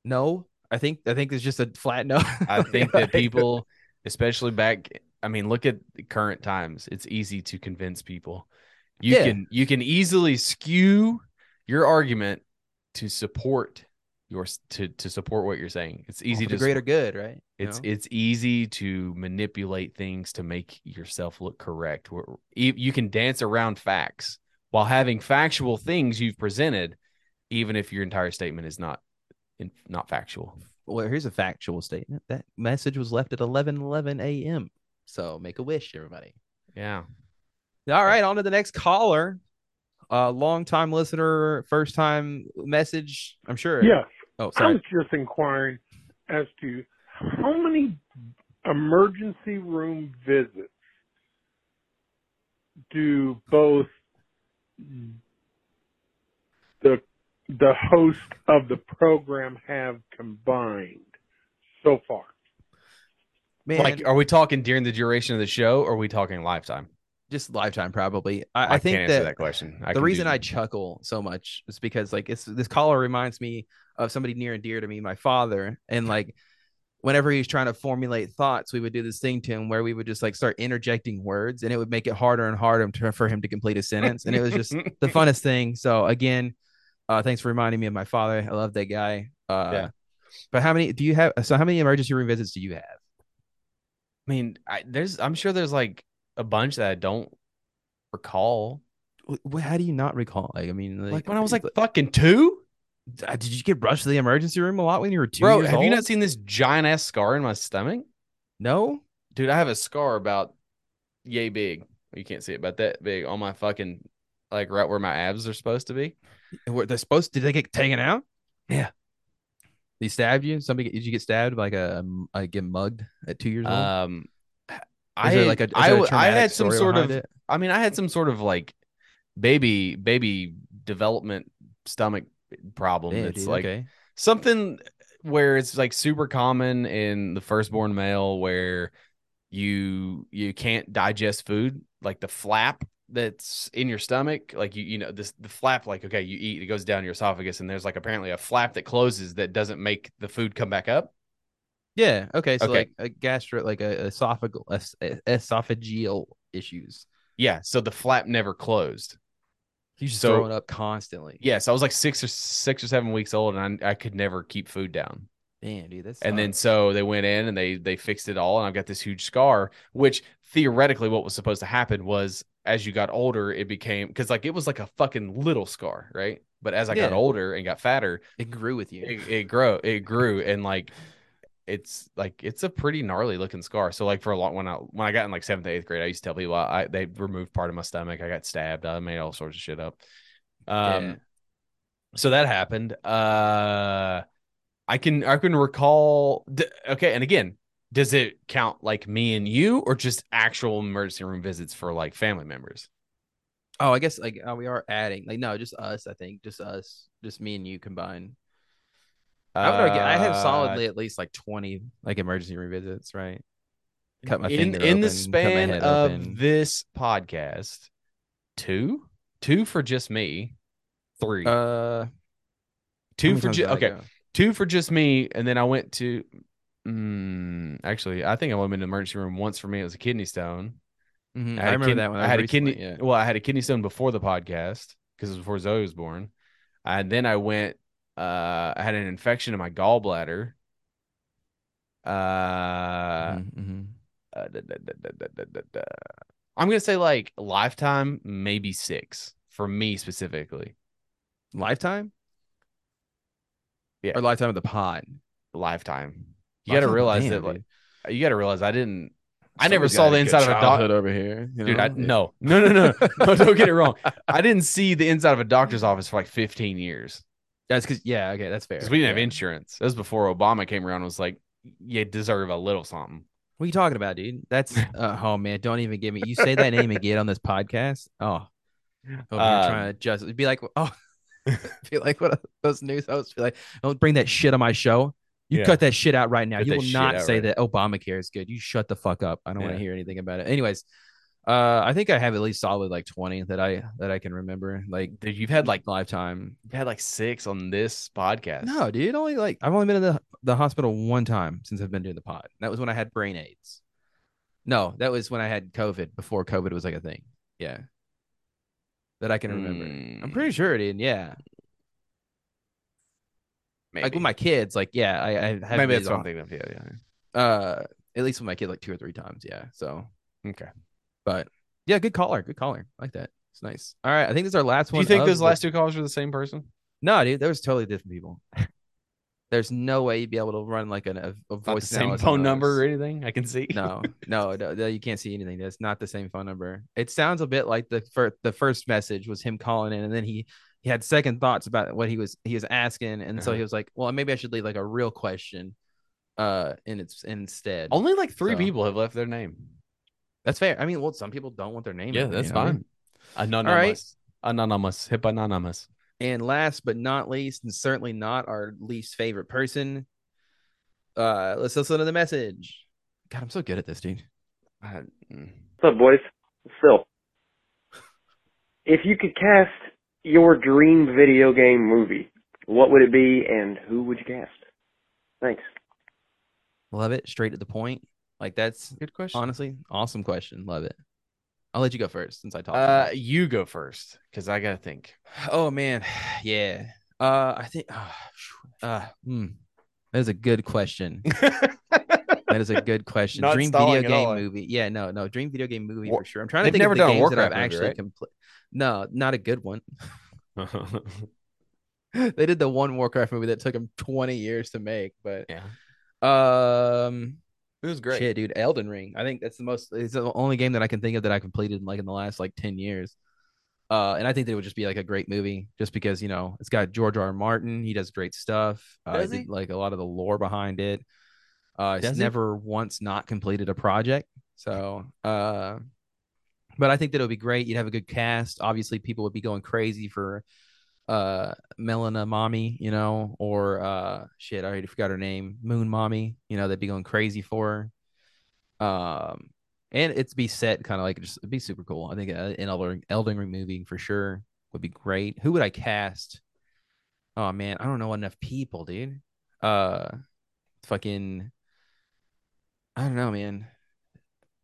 B: no. I think I think it's just a flat no.
A: I think that people, especially back, I mean, look at the current times. It's easy to convince people. You
B: Yeah.
A: can you can easily skew your argument to support your to to support what you're saying. It's easy
B: for
A: to
B: the greater good, right? You
A: It's
B: know?
A: it's easy to manipulate things to make yourself look correct. You you can dance around facts while having factual things you've presented, even if your entire statement is not in, not factual.
B: well, here's a factual statement. That message was left at 11 11 a.m. So make a wish, everybody.
A: Yeah.
B: All right, on to the next caller. Uh, long time listener, first time message. I'm sure.
C: Yes.
B: Oh,
C: I
B: sorry.
C: was just inquiring as to how many emergency room visits do both the the host of the program have combined so far?
B: Man,
A: Like, are we talking during the duration of the show, or are we talking lifetime?
B: Just lifetime probably. I, I, think
A: can't answer
B: that,
A: that question. I
B: the reason I chuckle so much is because like it's this caller reminds me of somebody near and dear to me, my father, and like whenever he was trying to formulate thoughts, we would do this thing to him where we would just like start interjecting words, and it would make it harder and harder to, for him to complete a sentence, and it was just the funnest thing. So again, uh, thanks for reminding me of my father. I love that guy. Uh,
A: Yeah.
B: But how many do you have? So how many emergency room visits do you have?
A: I mean, I, there's I'm sure there's like a bunch that I don't recall.
B: How do you not recall? Like, I mean,
A: Like when I was like fucking two,
B: uh, did you get rushed to the emergency room a lot when you were two?
A: bro. Have you not seen this giant ass scar in my stomach,
B: No.
A: dude? I have a scar about yay big. You can't see it, but that big on my fucking like right where my abs are supposed to be.
B: And Were they supposed? Did they get taken out?
A: Yeah.
B: They stabbed you. Somebody did you get stabbed? Like a like get mugged at two years old?
A: Um, I
B: there like a- is
A: I
B: there a
A: w- I had some sort of
B: it?
A: I mean I had some sort of like baby baby development stomach problem.
B: Damn,
A: it's
B: dude,
A: like
B: okay.
A: something where it's like super common in the firstborn male where you you can't digest food like the flap that's in your stomach like you you know this the flap like okay you eat it goes down your esophagus and there's like apparently a flap that closes that doesn't make the food come back up
B: Yeah. Okay. So
A: Okay.
B: like a gastro, like a esophageal, es- esophageal issues.
A: yeah so the flap never closed
B: He's just
A: So-
B: throw it up constantly.
A: yeah so i was like six or six or seven weeks old and i, I could never keep food down
B: Damn, dude. That's
A: and then so they went in and they they fixed it all and i've got this huge scar which theoretically what was supposed to happen was as you got older it became because like it was like a fucking little scar right but as i got older and got fatter
B: it grew with you.
A: it, it grew it grew and like it's like it's a pretty gnarly looking scar so like for a long when i when i got in like seventh eighth grade i used to tell people i, I they removed part of my stomach i got stabbed i made all sorts of shit up um
B: Yeah.
A: so that happened uh i can i can recall okay and again does it count like me and you or just actual emergency room visits for like family members
B: Oh, I guess like uh, we are adding like no, just us. I think just us, just me and you combined. I would argue I have
A: Uh,
B: solidly at least like twenty like emergency room visits, right? Cut my
A: in
B: finger
A: in the
B: open, my
A: span of
B: open.
A: this podcast two two for just me three
B: Uh,
A: two for just okay
B: go?
A: two for just me and then i went to mm, actually i think i went in the emergency room once for me it was a kidney stone
B: Mhm,
A: I,
B: I remember
A: kid-
B: that one.
A: I
B: That
A: had
B: was
A: a kidney.
B: yeah.
A: Well, I had a kidney stone before the podcast because it was before Zoe was born, and then I went. Uh, I had an infection in my gallbladder. Uh, da- da- da-. I'm gonna say like lifetime, maybe six for me specifically.
B: Lifetime
A: Yeah.
B: or lifetime of the pod.
A: Lifetime. You got to realize
B: Damn,
A: that like
B: dude.
A: you got to realize I didn't. I never saw the inside of a doctor.
B: over here, you
A: Dude. I no, no, no, no, no. Don't get it wrong. I didn't see the inside of a doctor's office for like 15 years
B: That's because yeah, okay, that's fair.
A: because we didn't have insurance. That was before Obama came around. and Was like, you deserve a little something.
B: What are you talking about, dude? That's uh, oh man, don't even give me. You say that name again on this podcast. Oh, here
A: Um,
B: trying to just it'd be like oh, be like what those news hosts be like. Don't bring that shit on my show. You
A: Yeah.
B: cut that shit out right now.
A: Cut
B: you will not say
A: right
B: that Obamacare is good. You shut the fuck up. I don't want to hear anything about it. Anyways, uh, I think I have at least solid like twenty that I that I can remember. Like
A: Dude, you've had like
B: lifetime.
A: you've had like six on this podcast.
B: No, dude, only like I've only been in the, the hospital one time since I've been doing the pod. That was when I had brain AIDS. No, that was when I had COVID before COVID was like a thing. Yeah. That I can remember. I'm
A: Mm,
B: pretty sure, dude. Yeah.
A: maybe.
B: Like with my kids, like, yeah, I, I have
A: maybe that's what I'm
B: on-
A: thinking of. Yeah, yeah.
B: Uh at least with my kid like two or three times. Yeah. So
A: Okay.
B: But yeah, good caller. Good caller. I like that. It's nice. All right. I think this is our last
A: Do
B: one.
A: Do you think those
B: the-
A: last two callers were the same person?
B: No, dude, was totally different people. There's no way you'd be able to run like an, a, a voice
A: same phone number or anything. I can see.
B: no, no, no, you can't see anything. That's not the same phone number. It sounds a bit like the first the first message was him calling in, and then he he had second thoughts about what he was he was asking, and so
A: Uh-huh.
B: he was like, "Well, maybe I should leave like a real question, uh, in its instead."
A: Only like three
B: So-
A: people have left their name.
B: That's fair. I mean, well, some people don't want their name.
A: Yeah,
B: out
A: that's
B: you know I
A: fine.
B: mean?
A: Anonymous. Anonymous. Hip anonymous.
B: And last but not least, and certainly not our least favorite person, uh, let's listen to the message. God, I'm so good at this, dude.
A: I- mm.
J: What's up, boys? Phil. If you could cast your dream video game movie, what would it be and who would you cast? Thanks.
B: Love it. Straight to the point. Like that's
A: Good question.
B: honestly awesome question. Love it. I'll let you go first since I talked.
A: Uh, you go first because I gotta think.
B: Oh man, yeah. Uh, I think. Uh, uh hmm. That is a good question. that is a good question.
A: Not
B: Dream video game
A: all.
B: movie. Yeah, no, no. Dream video game movie
A: War-
B: for sure. I'm trying to
A: They've
B: think
A: never
B: of the
A: done
B: games that I've
A: movie,
B: actually
A: right?
B: complete. No, not a good one. they did the one Warcraft movie that took them 20 years to make, but
A: yeah,
B: um,
A: it was great.
B: shit, dude, Elden Ring. I think that's the most. It's the only game that I can think of that I completed in like in the last like 10 years. Uh, and I think that it would just be like a great movie, just because you know it's got George R. R. Martin. He does great stuff. Uh,
A: Does
B: he
A: he?
B: did, like a lot of the lore behind it. Uh, it's
A: Does he?
B: never once not completed a project. So, uh, but I think that it would be great. You'd have a good cast. Obviously, people would be going crazy for uh Melina Mommy, you know, or uh shit, I already forgot her name, Moon Mommy. You know, they'd be going crazy for her. Um, and it's be set kind of like just it'd be super cool. I think uh, an Elden Elden Ring movie for sure would be great. Who would I cast? Oh man, I don't know enough people, dude. Uh, fucking, I don't know, man.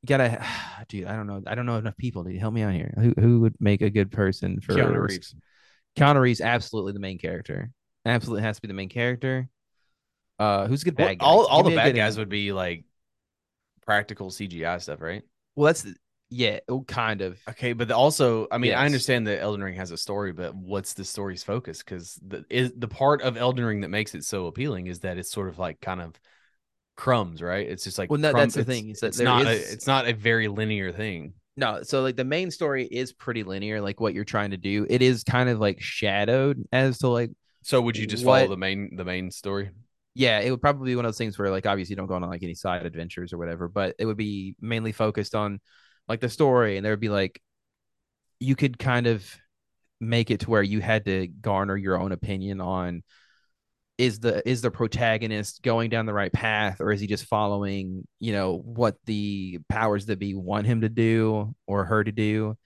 B: You gotta, dude. I don't know. I don't know enough people. Dude, help me out here. Who who would make a good person for
A: Keanu Reeves.
B: Keanu Reeves, absolutely the main character. Absolutely has to be the main character. Uh, who's a good bad guy?
A: all all
B: Give
A: the bad guys would be like practical CGI stuff, right?
B: Well, that's yeah, oh, kind of.
A: Okay, but also, I mean, I understand that Elden Ring has a story, but what's the story's focus? Because the is the part of Elden Ring that makes it so appealing is that it's sort of like kind of crumbs, right? It's just like
B: Well, no,
A: crumb-
B: that's the thing, is that
A: it's not
B: is-
A: a, it's not a very linear thing.
B: No, so like the main story is pretty linear, like what you're trying to do. It is kind of like shadowed as to like
A: So would you just follow the main the main story?
B: yeah, it would probably be one of those things where like obviously you don't go on like any side adventures or whatever, but it would be mainly focused on like the story, and there would be like you could kind of make it to where you had to garner your own opinion on is the is the protagonist going down the right path or is he just following you know what the powers that be want him to do or her to do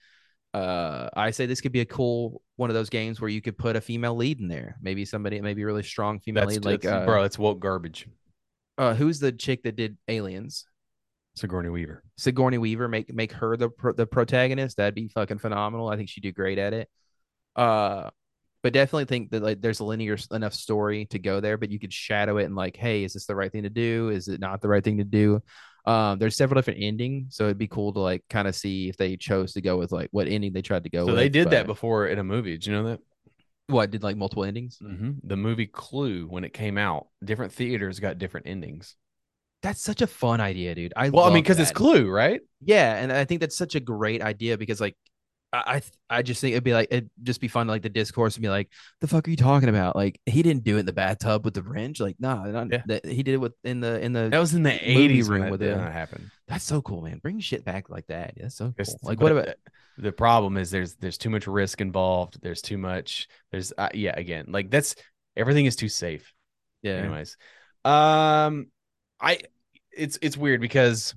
B: uh i say this could be a cool one of those games where you could put a female lead in there maybe somebody maybe a really strong female
A: That's
B: lead like uh,
A: bro, it's woke garbage.
B: uh who's the chick that did aliens
A: Sigourney Weaver.
B: Sigourney Weaver make make her the pro- the protagonist. That'd be fucking phenomenal. I think she'd do great at it. Uh, but definitely think that like there's a linear enough story to go there, but you could shadow it and like, hey, is this the right thing to do? Is it not the right thing to do? Um, there's several different endings, so it'd be cool to like kind of see if they chose to go with like what ending they tried to go
A: So
B: with.
A: they did that before in a movie. Did you know that?
B: What did like multiple endings?
A: Mm-hmm. The movie Clue, when it came out, different theaters got different endings.
B: That's such a fun idea, dude. I
A: Well, I mean, because it's. Clue, right?
B: Yeah, and I think that's such a great idea because like I I, just think it'd be like it'd just be fun to like the discourse and be like, the fuck are you talking about? Like he didn't do it in the bathtub with the wrench. Like, nah, not,
A: Yeah.
B: that, he did it with in the in the
A: That was in the eighties
B: room with the
A: that happened.
B: that's so cool, man. Bring shit back like that. That's so cool. Like what about
A: the, the problem is there's there's too much risk involved. There's too much. There's uh, yeah, again, like that's everything is too safe.
B: yeah.
A: Anyways, um, I it's it's weird because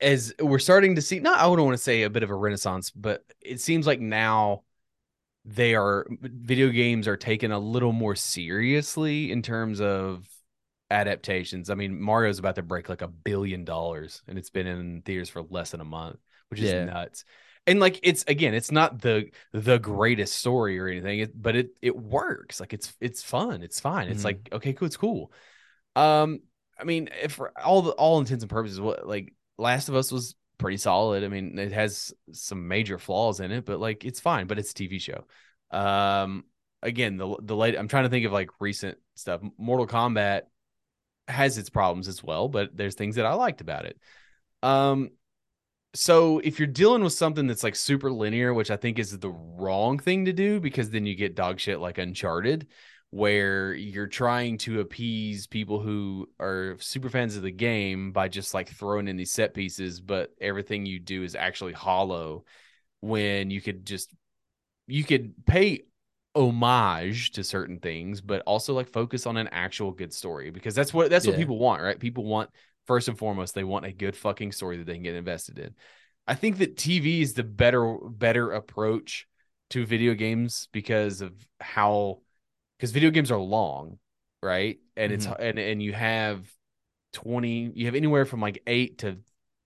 A: as we're starting to see, not I wouldn't want to say a bit of a renaissance, but it seems like now they are video games are taken a little more seriously in terms of adaptations. I mean, Mario's about to break like a billion dollars and it's been in theaters for less than a month, which is
B: Yeah.
A: nuts. And like it's again, it's not the the greatest story or anything, it, but it it works. Like it's it's fun, it's fine. It's
B: Mhm.
A: like okay, cool, it's cool. Um, I mean, if for all the all intents and purposes, what like Last of Us was pretty solid. I mean, it has some major flaws in it, but like it's fine. But it's a TV show. Um, again, the the late I'm trying to think of like recent stuff. Mortal Kombat has its problems as well, but there's things that I liked about it. Um, so if you're dealing with something that's like super linear, which I think is the wrong thing to do, because then you get dog shit like Uncharted, where you're trying to appease people who are super fans of the game by just like throwing in these set pieces, but everything you do is actually hollow when you could just you could pay homage to certain things, but also like focus on an actual good story because that's what that's what people want, right? People want first and foremost they want a good fucking story that they can get invested in. I think that TV is the better better approach to video games because of how because video games are long, right? And it's and and you have 20 you have anywhere from like 8 to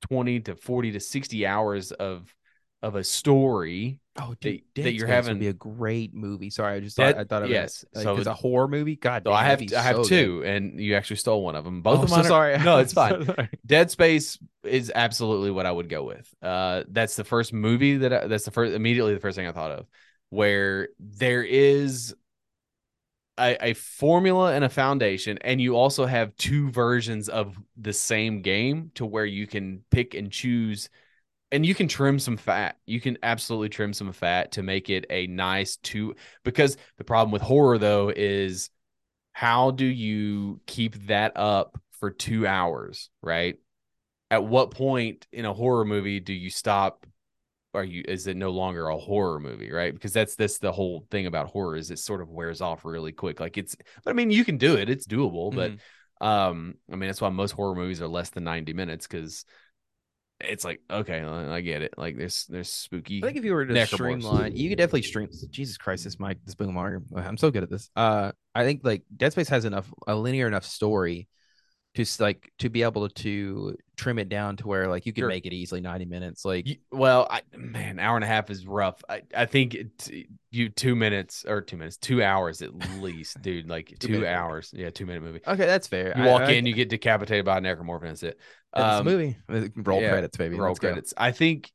A: 20 to 40 to 60 hours of of a story
B: Oh,
A: that,
B: dude,
A: that
B: Dead
A: you're
B: Space
A: having
B: would be a great movie. Sorry, I just
A: Dead-
B: thought I thought of
A: yes,
B: it. Like,
A: so
B: it's a horror movie. God,
A: so
B: damn,
A: I have I have
B: so good.
A: two and you actually stole one of them both
B: Oh,
A: of
B: so
A: are-
B: sorry.
A: no it's fine
B: sorry.
A: Dead Space is absolutely what I would go with. Uh, that's the first movie that I, that's the first immediately the first thing I thought of, where there is a, a formula and a foundation, and you also have two versions of the same game to where you can pick and choose, and you can trim some fat. You can absolutely trim some fat to make it a nice two. Because the problem with horror though is how do you keep that up for two hours, right? At what point in a horror movie do you stop? Are you is it no longer a horror movie, right? Because that's that's the whole thing about horror is it sort of wears off really quick. Like it's, but I mean, you can do it; it's doable. But um, I mean, that's why most horror movies are less than ninety minutes because it's like okay, I get it. Like there's there's spooky.
B: I think if you were to streamline, you could definitely stream. Jesus Christ, this mic, this boom marker. I'm so good at this. Uh, I think like Dead Space has enough a linear enough story to like to be able to trim it down to where like you can
A: Sure.
B: make it easily 90 minutes. Like
A: You- well, I man, hour and a half is rough. I, I think it, you two minutes or two minutes, two hours at least, dude. Like two
B: movie.
A: hours. Yeah, two minute movie.
B: okay, that's fair.
A: You
B: I-
A: walk in, you get decapitated by a necromorph, and that's it. Um,
B: movie. Uh, Roll
A: yeah,
B: credits, baby.
A: Roll
B: Let's go.
A: credits. I think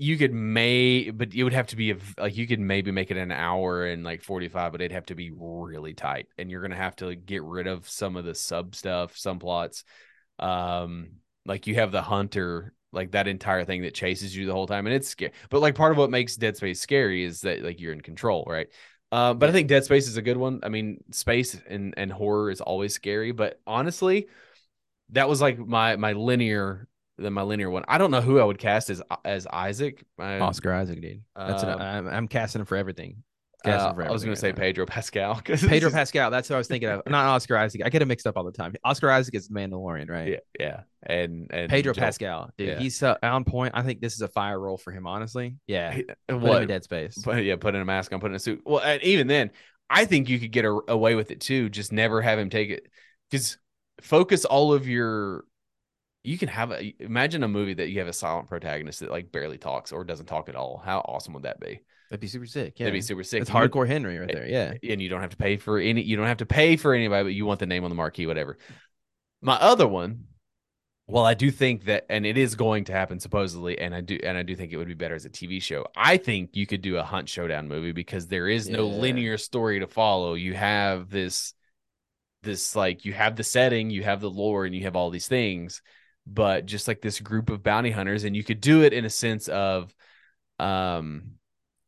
A: you could may, but it would have to be a, like you could maybe make it an hour and like forty five, but it'd have to be really tight, and you're gonna have to like, get rid of some of the sub stuff, some plots. Um, like you have the hunter, like that entire thing that chases you the whole time, and it's scary. But like part of what makes Dead Space scary is that like you're in control, right? Uh, but I think Dead Space is a good one. I mean, space and and horror is always scary, but honestly, that was like my my linear the my linear one. I don't know who I would cast as as Isaac. I,
B: Oscar Isaac, dude. That's an,
A: Um,
B: I'm, I'm casting him for everything.
A: uh,
B: him
A: I was going to say
B: now.
A: Pedro Pascal.
B: Pedro Pascal. That's what I was thinking of. Not Oscar Isaac. I get him mixed up all the time. Oscar Isaac is Mandalorian, right?
A: Yeah, yeah, and and
B: Pedro
A: Joel-
B: Pascal, dude.
A: yeah.
B: He's uh, on point. I think this is a fire role for him, honestly. Yeah.
A: He-
B: Put him
A: what?
B: in Dead Space.
A: But yeah, putting a mask on, putting a suit. Well, and even then, I think you could get a, away with it too. Just never have him take it because focus all of your. You can have a imagine a movie that you have a silent protagonist that like barely talks or doesn't talk at all. How awesome would that be?
B: That'd be super sick. Yeah.
A: That'd be super sick.
B: It's hardcore Henry right there. Yeah.
A: and you don't have to pay for any you don't have to pay for anybody but you want the name on the marquee whatever my other one well i do think that and it is going to happen supposedly and i do and i do think it would be better as a tv show i think you could do a hunt showdown movie because there is no
B: Yeah.
A: linear story to follow you have this this like you have the setting you have the lore and you have all these things but just like this group of bounty hunters and you could do it in a sense of um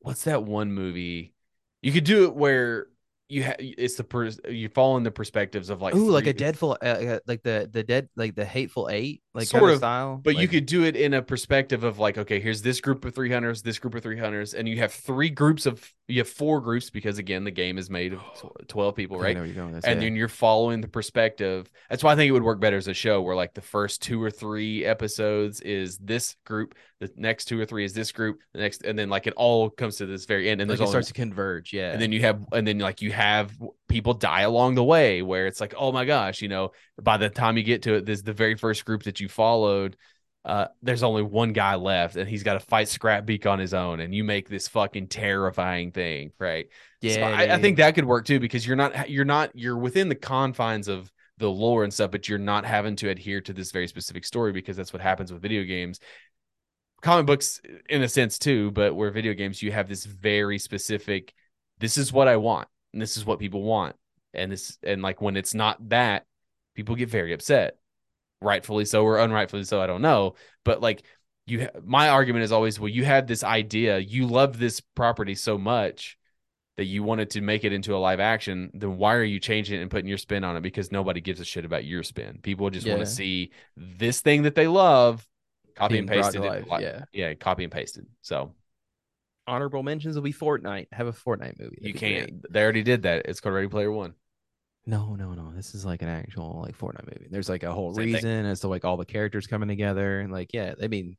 A: what's that one movie you could do it where you ha- it's the pers- you fall in the perspectives of like
B: Ooh, like a
A: three-
B: Deadful, uh, uh, like the the dead, like the Hateful Eight, like
A: Sort
B: kind
A: of,
B: style.
A: but you could do it in a perspective of like okay here's this group of 300s this group of 300s and you have three groups of you have four groups because again the game is made of 12 people right
B: know you're going this,
A: and
B: yeah.
A: then you're following the perspective that's why i think it would work better as a show where like the first two or three episodes is this group the next two or three is this group the next and then like it all comes to this very end and
B: like
A: there's
B: it
A: only
B: starts to converge. Yeah.
A: and then you have and then like you have people die along the way where it's like oh my gosh you know by the time you get to it this the very first group that you followed uh there's only one guy left and he's got to fight Scrapbeak on his own and you make this fucking terrifying thing right So
B: Yeah,
A: I, I think that could work too because you're not you're not you're within the confines of the lore and stuff but you're not having to adhere to this very specific story because that's what happens with video games comic books in a sense too, but where video games you have this very specific this is what I want and this is what people want. And this and like when it's not that, people get very upset. Rightfully so or unrightfully so, I don't know. But like you ha- my argument is always well you had this idea, you love this property so much that you wanted to make it into a live action, then why are you changing it and putting your spin on it? Because nobody gives a shit about your spin. People just want to see this thing that they love copy
B: Being
A: and
B: brought
A: pasted
B: to
A: it, like-
B: yeah.
A: yeah copy and pasted so
B: honorable mentions will be Fortnite. Have a Fortnite movie.
A: you
B: That'd be
A: can't
B: great.
A: they already did that it's called ready player one
B: No, no, no. This is like an actual like Fortnite movie. There's like a whole
A: Same thing.
B: reason as to like all the characters coming together and like yeah. I mean,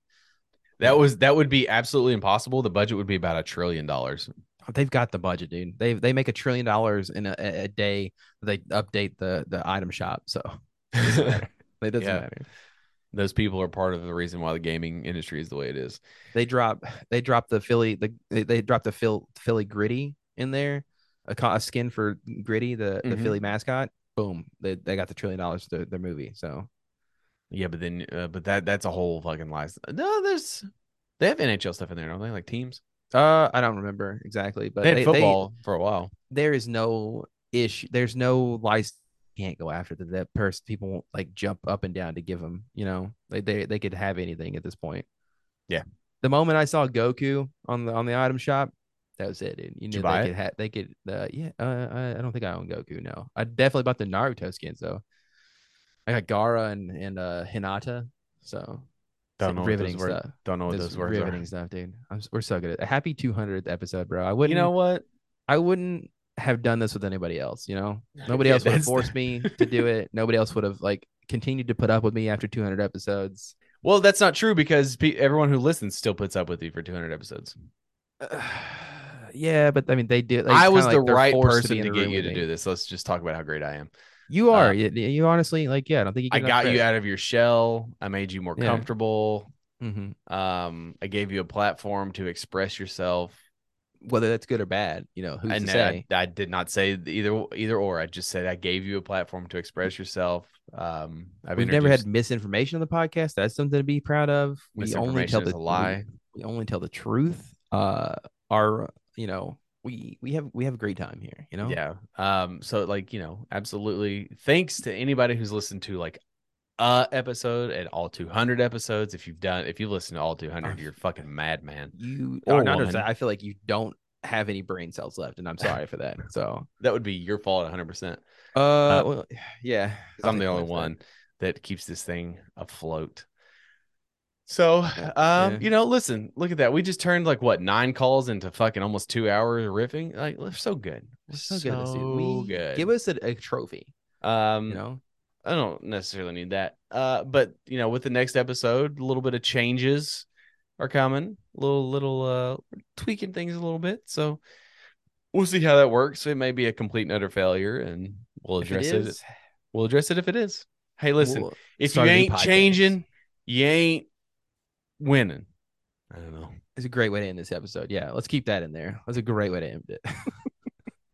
A: that was that would be absolutely impossible the budget would be about a trillion dollars
B: they've got the budget, dude. They they make a trillion dollars in a, a day. They update the the item shop. So Doesn't matter. It doesn't
A: Yeah.
B: matter.
A: Those people are part of the reason why the gaming industry is the way it is.
B: They drop they drop the Philly the they, they drop the Phil, Philly gritty in there, a, a skin for gritty, the the
A: Mhm.
B: Philly mascot. Boom, they they got the trillion dollars to their movie. So
A: Yeah, but then, uh, but that that's a whole fucking lie. No, there's they have NHL stuff in there, don't they? Like teams.
B: uh, I don't remember exactly, but
A: they had
B: they-
A: football for a while.
B: there is no issue. There's no license. Can't go after the that person. People won't like jump up and down to give them. You know, like they they could have anything at this point.
A: Yeah.
B: The moment I saw Goku on the on the item shop, that was it. Dude. You
A: Did
B: knew
A: you buy
B: they
A: it?
B: could have. They could. Uh, yeah. Uh, I, I don't think I own Goku. No, I definitely bought the Naruto skins though. I got Gaara and and uh Hinata. So
A: Don't know what
B: riveting
A: those word-
B: stuff.
A: Don't know what those words
B: riveting
A: are.
B: stuff, dude. I'm, we're so good. At, a happy 200th episode, bro. I wouldn't.
A: You know what?
B: I wouldn't have done this with anybody else. You know, nobody
A: Yeah,
B: else would have forced me to do it. Nobody else would have like continued to put up with me after 200 episodes.
A: Well, that's not true because pe- everyone who listens still puts up with you for 200 episodes.
B: yeah, but I mean, they do. They
A: I was the
B: they're
A: right person
B: be
A: to, get you to
B: me.
A: do this. Let's just talk about how great I am.
B: You are.
A: Uh,
B: you, you honestly like. Yeah, I don't think you.
A: I got you out of your shell. I made you more
B: Yeah.
A: comfortable.
B: hmm
A: Um, I gave you a platform to express yourself.
B: Whether that's good or bad, you know, who's
A: and
B: to
A: I,
B: say?
A: I did not say either either or. I just said I gave you a platform to express yourself. Um, I've
B: We've never had misinformation on the podcast. That's something to be proud of. We only tell the
A: lie.
B: We, we only tell the truth. Uh, our, you know, we we have we have a great time here. You know.
A: Yeah. Um. So like you know, absolutely. Thanks to anybody who's listened to like uh episode and all 200 episodes. If you've done, if you've listened to all 200, you're fucking madman.
B: You
A: Or
B: not just I feel like you don't have any brain cells left, and I'm sorry for that. So,
A: That would be your fault 100. percent
B: uh, well, yeah,
A: I'm the only one that keeps this thing afloat. So, um,
B: yeah.
A: you know, listen, look at that. We just turned like what nine calls into fucking almost two hours of riffing. Like, we're so good. We're
B: So good, this, We
A: good.
B: give us a, a trophy.
A: um,
B: You know,
A: I don't necessarily need that. Uh, but you know, with the next episode, a little bit of changes are coming. Little little uh tweaking things a little bit. So we'll see how that works. It may be a complete and utter failure, and we'll
B: it
A: address it. We'll address it if it is. Hey, listen,
B: we'll
A: if you
B: a
A: ain't changing, you ain't winning. I don't know.
B: It's a great way to end this episode. Yeah, let's keep that in there. That's a great way to end it.